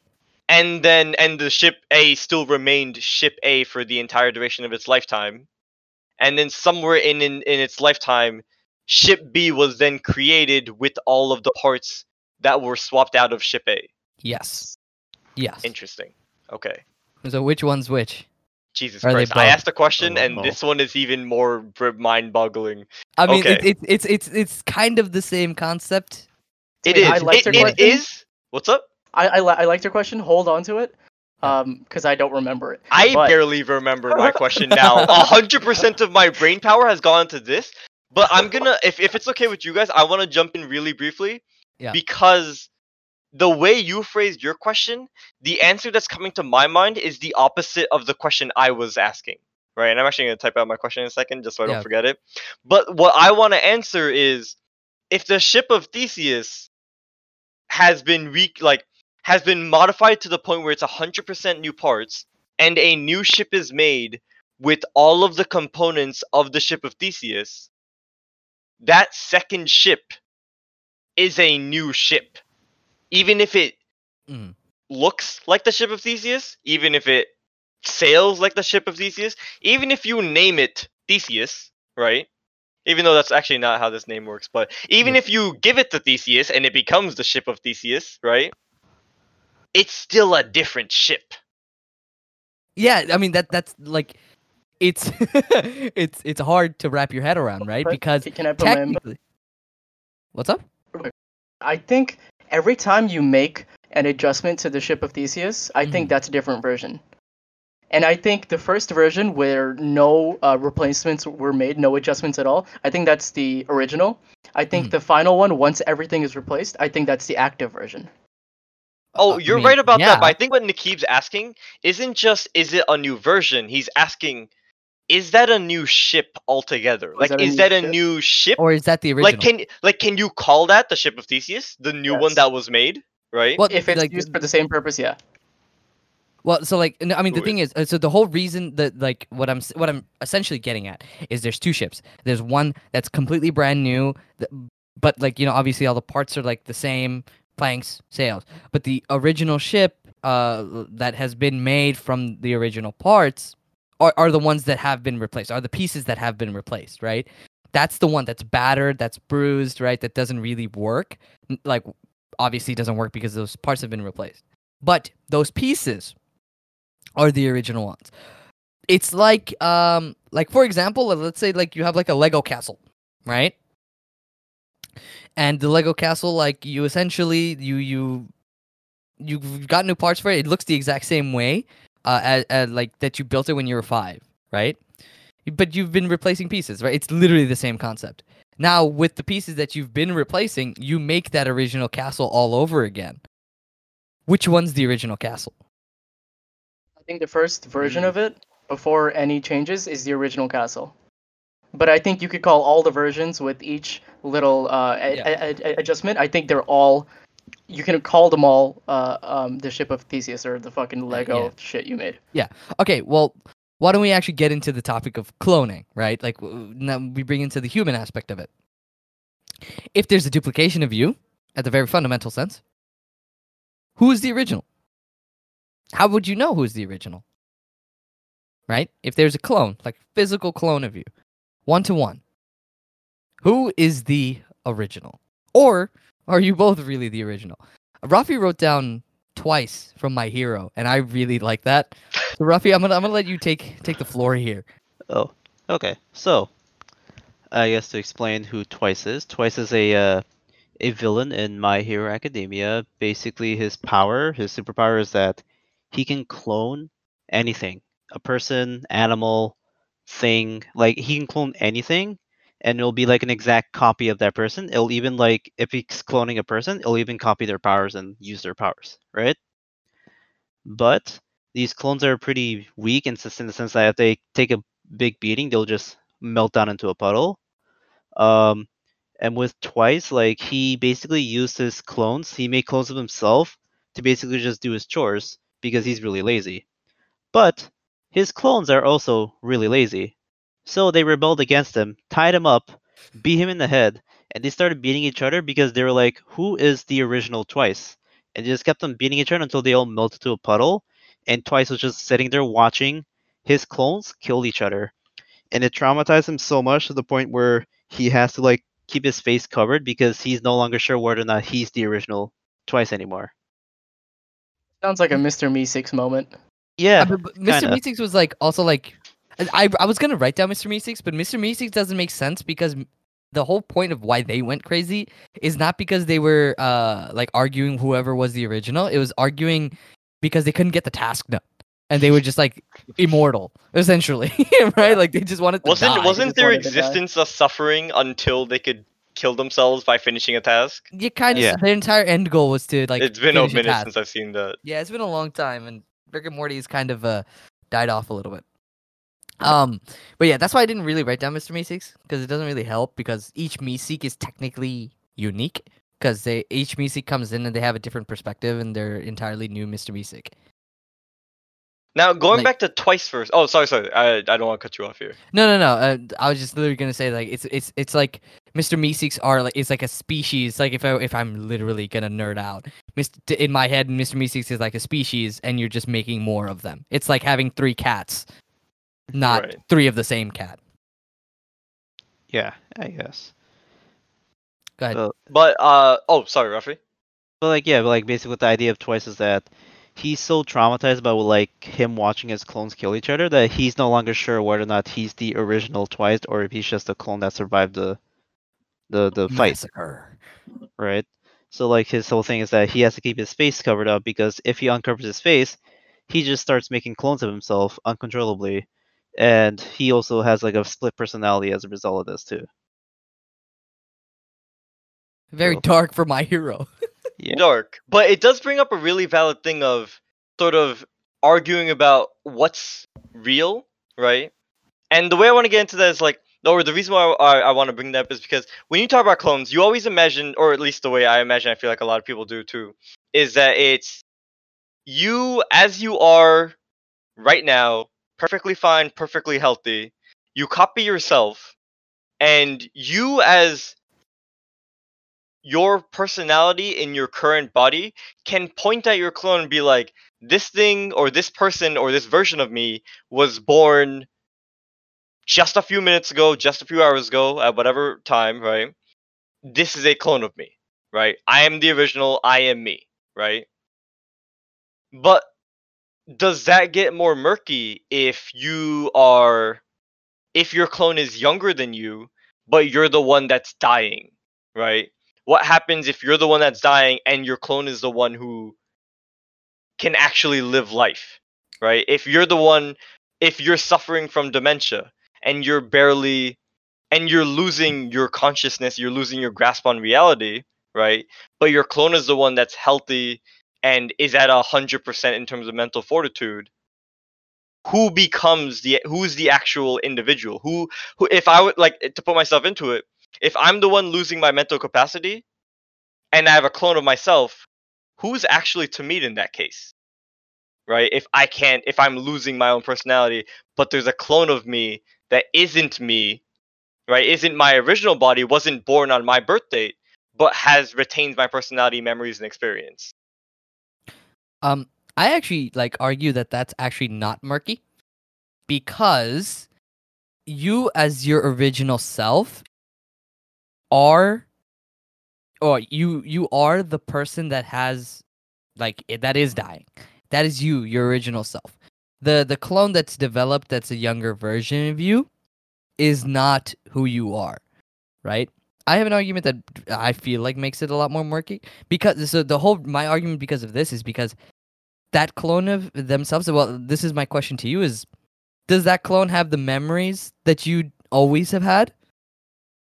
And then and the ship A still remained ship A for the entire duration of its lifetime. And then somewhere in, in, in its lifetime, ship B was then created with all of the parts that were swapped out of ship A. Yes. Yes. Interesting. Okay. So which one's which? Jesus Are Christ. I asked a question and both. this one is even more mind boggling. I mean, Okay. it, it, it's it's it's kind of the same concept. It is. I liked It, your question. What's up? I I, li- I liked your question. Hold on to it, um, because I don't remember it. I But- barely remember my question now. A hundred percent of my brain power has gone to this. But I'm gonna, if if it's okay with you guys, I want to jump in really briefly. Yeah. Because the way you phrased your question, the answer that's coming to my mind is the opposite of the question I was asking. Right, and I'm actually gonna type out my question in a second just so I Yeah. don't forget it. But what I want to answer is, if the ship of Theseus has been re- like has been modified to the point where it's 100% new parts and a new ship is made with all of the components of the ship of Theseus, that second ship is a new ship. Even if it Mhm. looks like the ship of Theseus, even if it sails like the ship of Theseus, even if you name it Theseus, right? Even though that's actually not how this name works, but even Yeah. if you give it to Theseus and it becomes the ship of Theseus, right? It's still a different ship. Yeah, I mean that that's like it's it's it's hard to wrap your head around, right? Because Can I put my technically, what's up? I think every time you make an adjustment to the ship of Theseus, I think Mhm. that's a different version. And I think the first version where no uh, replacements were made, no adjustments at all, I think that's the original. I think Mhm. the final one, once everything is replaced, I think that's the active version. Oh, Uh, you're mean, right about that, but. I think what Nikib's asking isn't just is it a new version? He's asking, is that a new ship altogether? Like, that a is that a ship? new ship? Or is that the original? like, can like can you call that the ship of Theseus, the new one that was made? Right? well, If it's like, used for the same purpose, yeah. Well, so like, I mean, the Wait. thing is, uh, so the whole reason that like what I'm what I'm essentially getting at is there's two ships. There's one that's completely brand new, but like you know, obviously all the parts are like the same, planks, sails. But the original ship, uh, that has been made from the original parts, are are the ones that have been replaced. Are the pieces that have been replaced, right? That's the one that's battered, that's bruised, right? That doesn't really work. Like, obviously it doesn't work because those parts have been replaced. But those pieces are the original ones. It's like um like for example, let's say like you have like a Lego castle, right? And the Lego castle like you essentially you you you've got new parts for it. It looks the exact same way uh as, as like that you built it when you were 5, right? But you've been replacing pieces, right? It's literally the same concept. Now, with the pieces that you've been replacing, you make that original castle all over again. Which one's the original castle? I think the first version Mm. of it, before any changes, is the original castle. But I think you could call all the versions with each little uh, Yeah. a- a- adjustment. I think they're all. You can call them all uh, um, the ship of Theseus or the fucking Lego yeah. shit you made. Yeah. Okay, well, why don't we actually get into the topic of cloning, right? Like, now we bring into the human aspect of it. If there's a duplication of you, at the very fundamental sense, who is the original? How would you know who's the original? Right? If there's a clone, like physical clone of you, one to one, who is the original? Or are you both really the original? Rafi wrote down twice from my hero, and I really like that. So Rafi, I'm gonna I'm gonna let you take take the floor here. Oh, okay. So, I guess to explain who Twice is, Twice is a uh, a villain in My Hero Academia. Basically, his power, his superpower is that he can clone anything a person, animal, thing. Like, he can clone anything, and it'll be like an exact copy of that person. It'll even, like, if he's cloning a person, it'll even copy their powers and use their powers, right? But these clones are pretty weak in, in the sense that if they take a big beating, they'll just melt down into a puddle. Um, and with Twice, like he basically used his clones. He made clones of himself to basically just do his chores because he's really lazy. But his clones are also really lazy. So they rebelled against him, tied him up, beat him in the head, and they started beating each other because they were like, who is the original Twice? And they just kept on beating each other until they all melted to a puddle. And Twice was just sitting there watching his clones kill each other. And it traumatized him so much to the point where he has to like keep his face covered because he's no longer sure whether or not he's the original Twice anymore. Sounds like a Mr. Meeseeks moment. Yeah, Uh, but- but Mr. kinda. Meeseeks was like also like I I was gonna write down Mr. Meeseeks, but Mr. Meeseeks doesn't make sense because the whole point of why they went crazy is not because they were uh like arguing whoever was the original. It was arguing because they couldn't get the task done. And they were just like immortal, essentially, right? Like they just wanted to Wasn't die. wasn't their wanted to die. existence a suffering until they could kill themselves by finishing a task? You kind of Yeah. their entire end goal was to like. it's been a finish minute since I've seen that. Yeah, it's been a long time, and Rick and Morty has kind of uh died off a little bit. Um, but yeah, that's why I didn't really write down Mr. Meeseeks because it doesn't really help because each Meeseek is technically unique because they each Meeseek comes in and they have a different perspective and they're entirely new Mr. Meeseek. Now going Like- back to twice first. Oh, sorry, sorry. I I don't want to cut you off here. No, no, no. Uh, I was just literally gonna say like it's it's it's like Mr. Meeseeks are like it's like a species. Like if I if I'm literally gonna nerd out, Mr. in my head, Mr. Meeseeks is like a species, and you're just making more of them. It's like having three cats, not Right. three of the same cat. yeah, I guess. Go ahead. Well, But uh oh, sorry, Rafi. But like yeah, but like basically the idea of Twice is that he's so traumatized by like him watching his clones kill each other that he's no longer sure whether or not he's the original Twice or if he's just a clone that survived the the the fight, Massacre. right? So like his whole thing is that he has to keep his face covered up because if he uncovers his face, he just starts making clones of himself uncontrollably. And he also has like a split personality as a result of this too. Very So- dark for my hero. Yeah. Dark. But it does bring up a really valid thing of sort of arguing about what's real, right? And the way I want to get into that is like, or the reason why I, I want to bring that up is because when you talk about clones, you always imagine, or at least the way I imagine, I feel like a lot of people do too, is that it's you as you are right now, perfectly fine, perfectly healthy. You copy yourself, and you as your personality in your current body can point at your clone and be like, this thing or this person or this version of me was born just a few minutes ago, just a few hours ago, at whatever time, right? This is a clone of me, right? I am the original, I am me, right? But does that get more murky if you are if your clone is younger than you, but you're the one that's dying, right? What happens if you're the one that's dying and your clone is the one who can actually live life, right? If you're the one, if you're suffering from dementia and you're barely, and you're losing your consciousness, you're losing your grasp on reality, right? But your clone is the one that's healthy and is at a hundred percent in terms of mental fortitude. Who becomes the who's the actual individual? Who who if I would like to put myself into it, if I'm the one losing my mental capacity and I have a clone of myself, who's actually to meet in that case? Right? If I can't, if I'm losing my own personality, but there's a clone of me that isn't me, right? Isn't my original body, wasn't born on my birth date, but has retained my personality, memories, and experience. Um, I actually like argue that that's actually not murky because you, as your original self, are or you you are the person that has like that is dying. That is you, your original self. The the clone that's developed that's a younger version of you is not who you are, right? I have an argument that I feel like makes it a lot more murky because so the whole my argument because of this is because that clone of themselves. Well, this is my question to you: is does that clone have the memories that you always have had,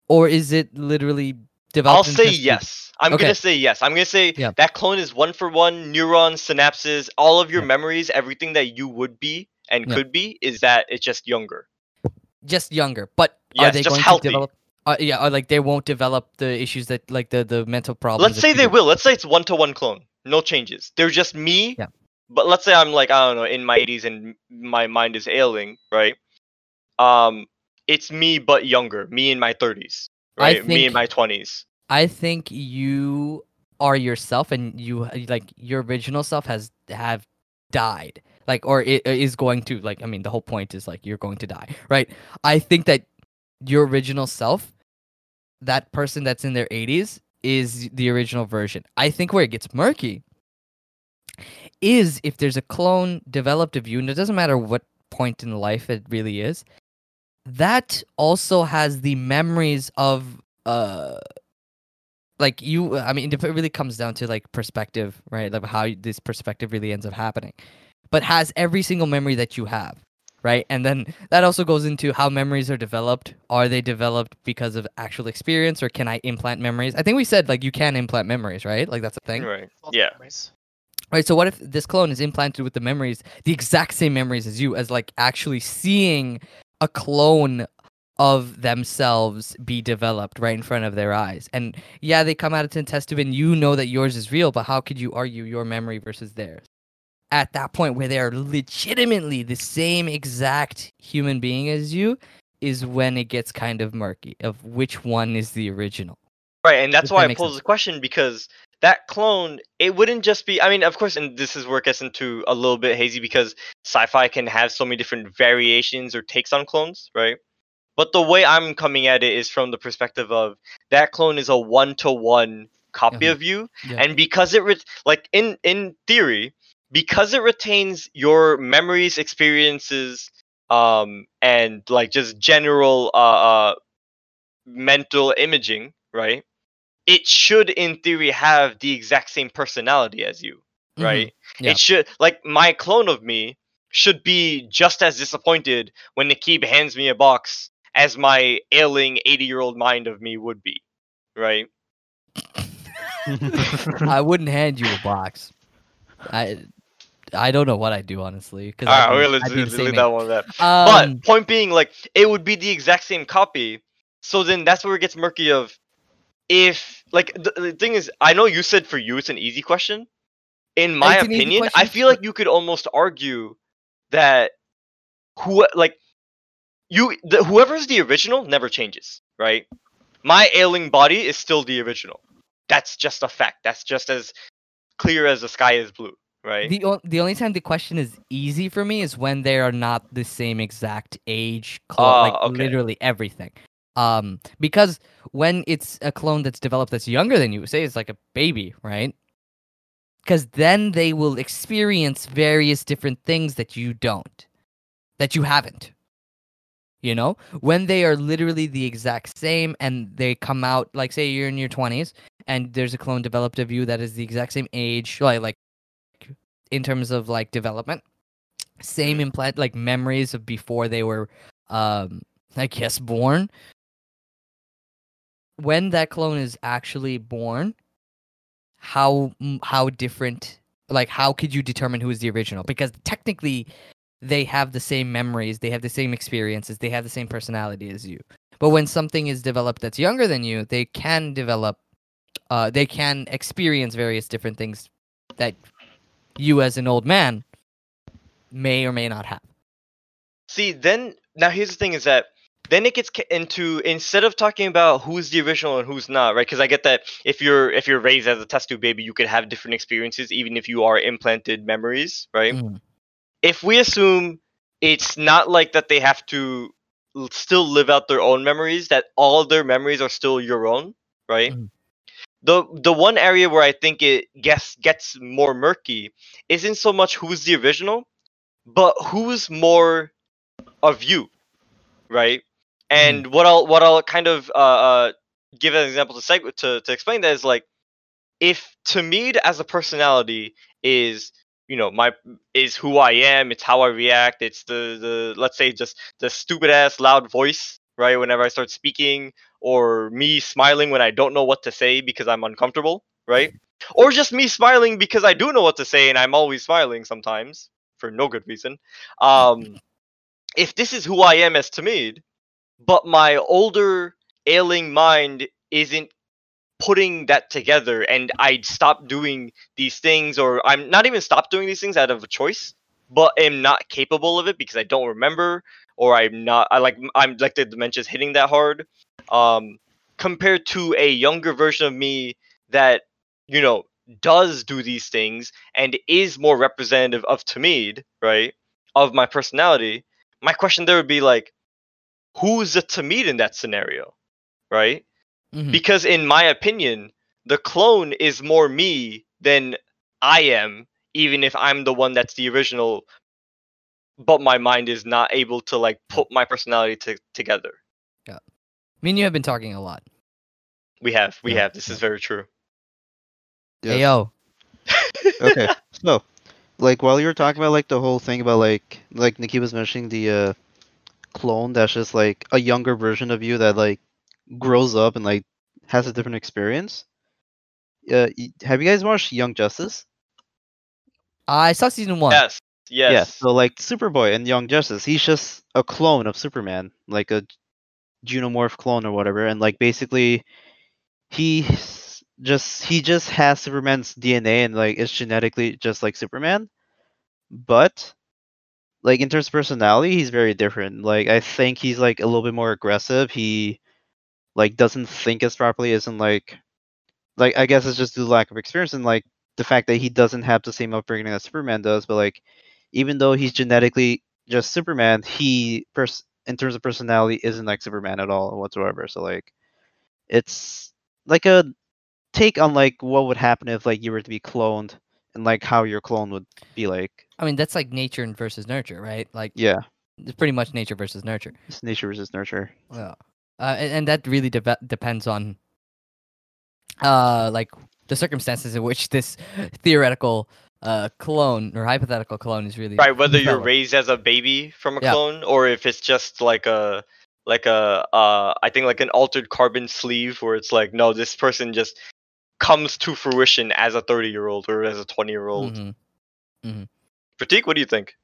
or is it literally developed? I'll say yes. I'm Okay. gonna say yes. I'm gonna say Yeah. that clone is one for one neurons, synapses, all of your Yeah. memories, everything that you would be and Yeah. could be is that it's just younger. just younger. But are they going healthy. to develop? Uh, yeah, or like they won't develop the issues that like the the mental problems. Let's say they will. Let's say it's one to one clone. No changes. They're just me. But let's say I'm like, I don't know, in my 80s and my mind is ailing, right? Um, it's me but younger. Me in my 30s, I right? Me in my 20s. I think you are yourself, and you like your original self has have died, like or it is going to like. I mean, the whole point is like you're going to die, right? I think that your original self, that person that's in their 80s, is the original version. I think where it gets murky is if there's a clone developed of you, and it doesn't matter what point in life it really is. That also has the memories of uh like you i mean if it really comes down to like perspective right like how this perspective really ends up happening but has every single memory that you have right and then that also goes into how memories are developed are they developed because of actual experience or can i implant memories i think we said like you can implant memories right like that's a thing Right. Yeah. memories. Right so what if this clone is implanted with the memories the exact same memories as you as like actually seeing a clone of themselves be developed right in front of their eyes? And yeah they come out of test tube and you know that yours is real but how could you argue your memory versus theirs? At that point where they are legitimately the same exact human being as you is when it gets kind of murky of which one is the original. Right, and that's If why that I posed the question because that clone, it wouldn't just be. I mean, of course, and this is where it gets into a little bit hazy because sci-fi can have so many different variations or takes on clones, right? But the way I'm coming at it is from the perspective of that clone is a one-to-one copy Mhm. of you, Yeah. and because it re- like in in theory, because it retains your memories, experiences, um, and like just general uh, uh mental imaging, right? It should, in theory, have the exact same personality as you, Mhm. right? Yeah. It should, like, my clone of me should be just as disappointed when Nikib hands me a box as my ailing 80 year old mind of me would be, right? i wouldn't hand you a box i i don't know what i'd do honestly because Alright, we're gonna leave leave that one there. Um, but point being, like, it would be the exact same copy. So then that's where it gets murky. Of if, like, the, the thing is, I know you said for you it's an easy question. In my opinion, I feel like you could almost argue that who, like, you, the, whoever's the original never changes, right? My ailing body is still the original. That's just a fact. That's just as clear as the sky is blue, right? The o- the only time the question is easy for me is when they are not the same exact age, clo- Ah, like okay. literally everything. Um, because when it's a clone that's developed that's younger than you, say it's like a baby, right? Because then they will experience various different things that you don't, that you haven't. You know, when they are literally the exact same and they come out, like say you're in your twenties and there's a clone developed of you that is the exact same age, like like in terms of like development same implant like memories of before they were um i guess born when that clone is actually born how how different like how could you determine who is the original because technically they have the same memories they have the same experiences they have the same personality as you but when something is developed that's younger than you they can develop uh they can experience various different things that you as an old man may or may not have. See, then now here's the thing: is that then it gets into instead of talking about who's the original and who's not, right? Because I get that if you're if you're raised as a test tube baby, you could have different experiences, even if you are implanted memories, right? Mm. If we assume it's not like that, they have to still live out their own memories. That all their memories are still your own, right? Mhm. The the one area where I think it gets gets more murky isn't so much who's the original, but who's more of you, right? And what I'll what I'll kind of uh, uh give an example to seg- to to explain that is like if Tamid as a personality is you know my is who I am, it's how I react, it's the the let's say just the stupid ass loud voice, right? Whenever I start speaking, or me smiling when I don't know what to say because I'm uncomfortable, right? Or just me smiling because I do know what to say and I'm always smiling sometimes for no good reason. Um, if this is who I am as Tamid, but my older ailing mind isn't putting that together and I stop doing these things or I'm not even stop doing these things out of a choice, but am not capable of it because I don't remember or I'm not I like I'm like the dementia's hitting that hard. Um compared to a younger version of me that, you know, does do these things and is more representative of Tamid, right? Of my personality. My question there would be like, who's a Tamid in that scenario? Right? Mhm. because in my opinion the clone is more me than i am even if i'm the one that's the original but my mind is not able to like put my personality to, together Yeah, Me and you have been talking a lot. we have we Yeah, have this is very true Hey yo. okay, so like while you were talking about like the whole thing about like like Nikki was mentioning the uh clone that's just like a younger version of you that like grows up and like has a different experience. Uh, have you guys watched Young Justice? I saw season one. yes yes Yeah. So like Superboy and Young Justice, he's just a clone of Superman, like a Genomorph clone or whatever, and like basically he just he just has Superman's DNA and like is genetically just like Superman, but like in terms of personality, he's very different. Like I think he's like a little bit more aggressive. He like doesn't think as properly, isn't like like I guess it's just due to lack of experience and like the fact that he doesn't have the same upbringing that Superman does, but like even though he's genetically just Superman, he pers- in terms of personality isn't like Superman at all whatsoever. So like it's like a take on like what would happen if like you were to be cloned and like how your clone would be like. I mean, that's like nature versus nurture, right? Like, Yeah, it's pretty much nature versus nurture. it's nature versus nurture. Yeah. Uh, and, and that really dep depends on, uh, like the circumstances in which this theoretical uh clone or hypothetical clone is really right whether you're raised as a baby from a Yeah. clone or if it's just like a like a uh i think like an altered carbon sleeve where it's like no this person just comes to fruition as a 30 year old or as a 20 year old Mhm. Pratik, what do you think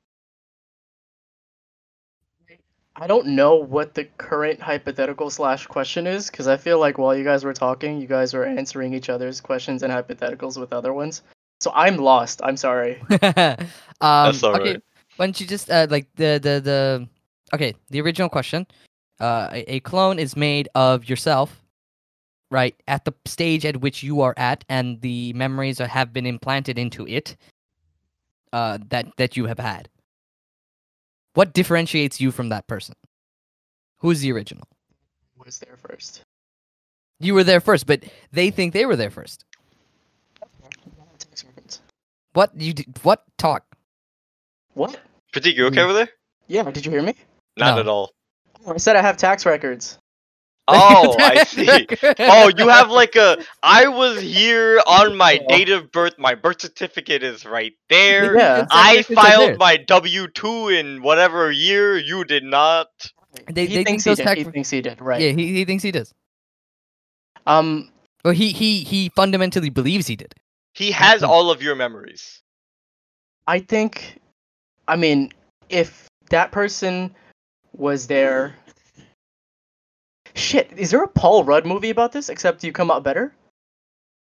I don't know what the current hypothetical slash question is because I feel like while you guys were talking, you guys were answering each other's questions and hypotheticals with other ones. So I'm lost. I'm sorry. um, That's all okay, right. why don't you just uh, like the the the okay the original question? Uh, a, a clone is made of yourself, right? At the stage at which you are at, and the memories are, have been implanted into it. Uh, that that you have had. What differentiates you from that person? Who's the original? Was there first? You were there first, but they think they were there first. Text reference. What you d- what talk? What? Pratik, you okay Mm. over there Yeah, did you hear me? not No. at all Oh, I said I have tax records. oh i see Oh, you have like a. I was here on my date of birth. My birth certificate is right there. Yeah. I It's right there. filed my W two in whatever year. You did not. They- he they thinks think he those did. He thinks he did. Right. Yeah, he, he thinks he does. Um. Well, he he he fundamentally believes he did. He has all of your memories. I think, I mean, if that person was there. Shit, is there a Paul Rudd movie about this? Except you come out better.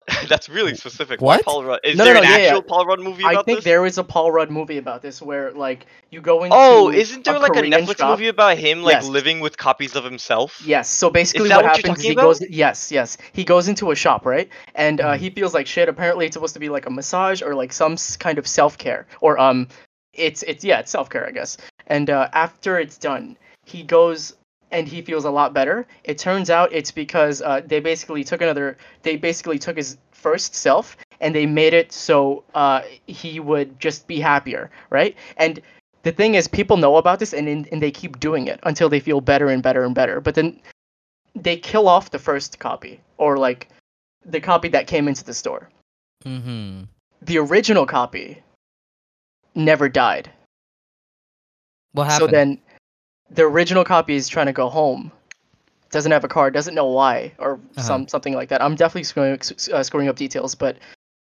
That's really specific. What? Why Paul Rudd? Is No, there no, an yeah, actual yeah. Paul Rudd movie I about think this? there is a Paul Rudd movie about this where like you go into. Oh, isn't there a like Korean a Netflix shop. movie about him like Yes. living with copies of himself? Yes. So basically, that what, what happens is talking he goes. Yes, yes. He goes into a shop, right? And uh, Mhm. he feels like shit. Apparently, it's supposed to be like a massage or like some kind of self care, or um, it's it's yeah, it's self care, I guess. And uh, after it's done, he goes and he feels a lot better. It turns out it's because uh, they basically took another. They basically took his first self and they made it so uh, he would just be happier, right? And the thing is, people know about this and and they keep doing it until they feel better and better and better. But then they kill off the first copy or like the copy that came into the store. Mm-hmm. The original copy never died. What happened? So then the original copy is trying to go home. Doesn't have a car, doesn't know why, or Uh-huh. some something like that. I'm definitely screwing, uh, screwing up details, but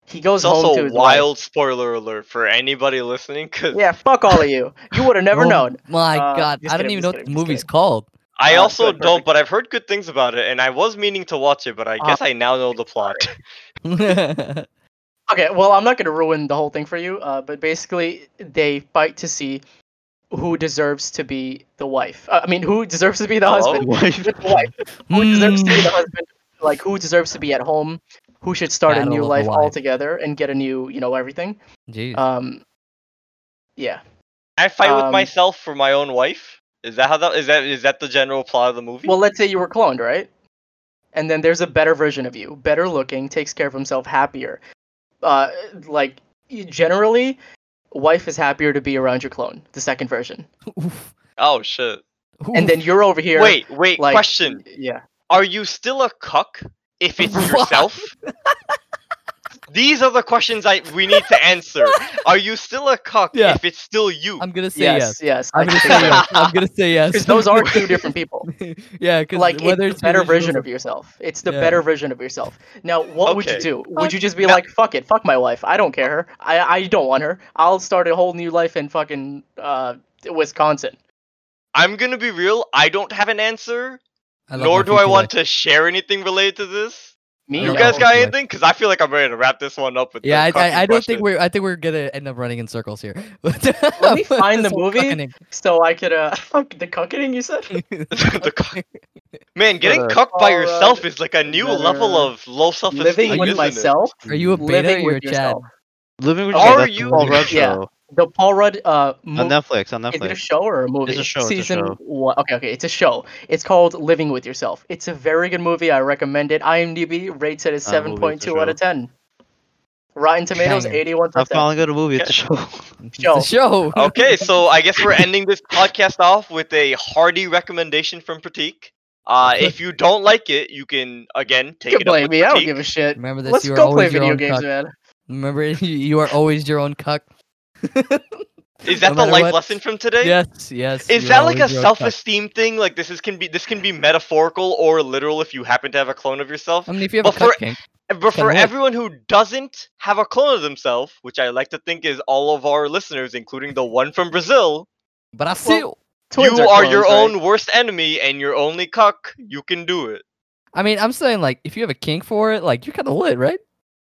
he goes It's home also to a his wife. wild spoiler alert for anybody listening, because Yeah, fuck all of you. You would have never Oh known. My Uh, God, I don't kidding, even just know what the movie's kidding. called. I Uh, also good, don't, but I've heard good things about it, and I was meaning to watch it, but I Uh, guess I now know the plot. Okay, well, I'm not gonna ruin the whole thing for you. Uh, but basically, they fight to see who deserves to be the wife. Uh, I mean, who deserves to be the Hello? husband? Wife. The wife. Who deserves to be the husband? Like, who deserves to be at home? Who should start Battle a new life altogether and get a new, you know, everything? Jeez. Um, yeah. I fight with Um, myself for my own wife. Is that how that is that is that the general plot of the movie? Well, let's say you were cloned, right? And then there's a better version of you, better looking, takes care of himself, happier. Uh, like generally, wife is happier to be around your clone, the second version. Oof. oh shit! And then you're over here. Wait, wait. like, question: Yeah. Are you still a cuck if it's yourself? These are the questions I we need to answer. Are you still a cuck Yeah. if it's still you? I'm gonna say Yes. yes. Yes. I'm gonna say yes. I'm gonna say yes. Because those are two different people. yeah, because Like whether it's the better version of yourself. It's the Yeah. better version of yourself. Now, what would you do? Would you just be Now- like, "Fuck it, fuck my wife. I don't care her. I I don't want her. I'll start a whole new life in fucking uh Wisconsin." I'm gonna be real. I don't have an answer, nor do I want life. to share anything related to this. Me, You guys got anything? Because I feel like I'm ready to wrap this one up with. Yeah, I, I, I don't think we're. I think we're gonna end up running in circles here. Let me find the movie. Fucking- so I could uh fuck the cucking you said. The cuck- Man, getting Uh, cucked by Alright. yourself is like a new level of low self-esteem. Living with isn't myself. Are you a beta living or you're Chad? yourself. Living with Are Yourself, that's the you- Paul Rudd Yeah. Show. The Paul Rudd uh mo- On Netflix. On Is it a Netflix. show or a movie? It's a show, it's a Season show. one. Okay, okay, it's a show. It's called Living with Yourself. It's a very good movie. I recommend it. IMDb rates it as Ah, seven movie, point it's a two out of ten. Rotten Tomatoes Dang. eighty one Not percent. finally got a movie. It's a show. It's Show. a show. Okay, so I guess we're ending this podcast off with a hearty recommendation from Pratik. Uh, if you don't like it, you can again take You can it up blame with me. I don't give a shit. Remember this. Let's you are go play always your video own games, cuck. man. Remember, you, you are always your own cuck. Is that No the life what. lesson from today? yes, yes. Is that like a always your own cuck. self-esteem thing? Like this is can be this can be metaphorical or literal if you happen to have a clone of yourself. I mean, if you have But a cuck for- kink, But for work. everyone who doesn't have a clone of themselves, which I like to think is all of our listeners, including the one from Brazil, but I still. Twins you are, your clones, right? own worst enemy and your only cuck. You can do it. I mean, I'm saying like if you have a kink for it, like you're kind of lit, right?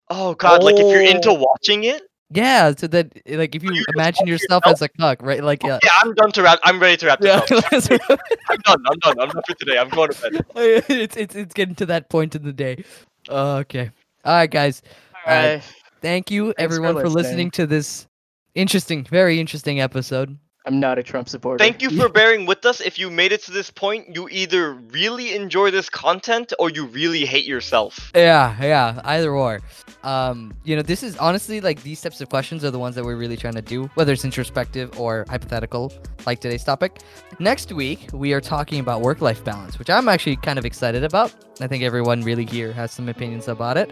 Oh god, like if you're into Oh. watching it. Yeah. So that like if you you imagine yourself yourself? as a cuck, right? Like yeah. Yeah, I'm done to wrap. I'm ready to wrap this Yeah, up. I'm done. I'm done. I'm done for today. I'm going to bed. it's it's it's getting to that point in the day. Uh, okay. All right, guys. Alright. Thank you for everyone for listening listening. to this interesting, very interesting episode. I'm not a Trump supporter. Thank you for bearing with us. If you made it to this point, you either really enjoy this content or you really hate yourself. Yeah, yeah, either or. Um, you know, this is honestly like these types of questions are the ones that we're really trying to do, whether it's introspective or hypothetical, like today's topic. Next week, we are talking about work-life balance, which I'm actually kind of excited about. I think everyone really here has some opinions about it.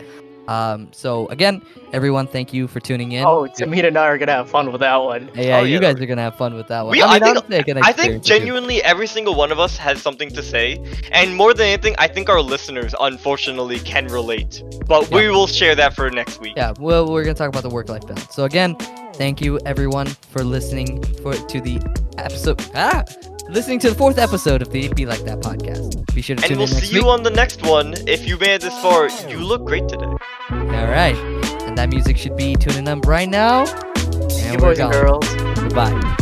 Um, so again, everyone, thank you for tuning in. Oh, Tamina and I are gonna have fun with that one. yeah, Oh, you yeah. guys are gonna have fun with that one. We- I I mean, think- I, can I think experience too. genuinely every single one of us has something to say, and more than anything, I think our listeners unfortunately can relate. But we will share that for next week. Yeah, well, we're gonna talk about the work-life balance. So again, thank you everyone for listening for to the episode. Ah, listening to the fourth episode of the Be Like That podcast. Be sure to and tune we'll in next see week. you on the next one. If you made it this far, you look great today. All right, and that music should be tuning up right now. And we're boys gone. and girls. Goodbye.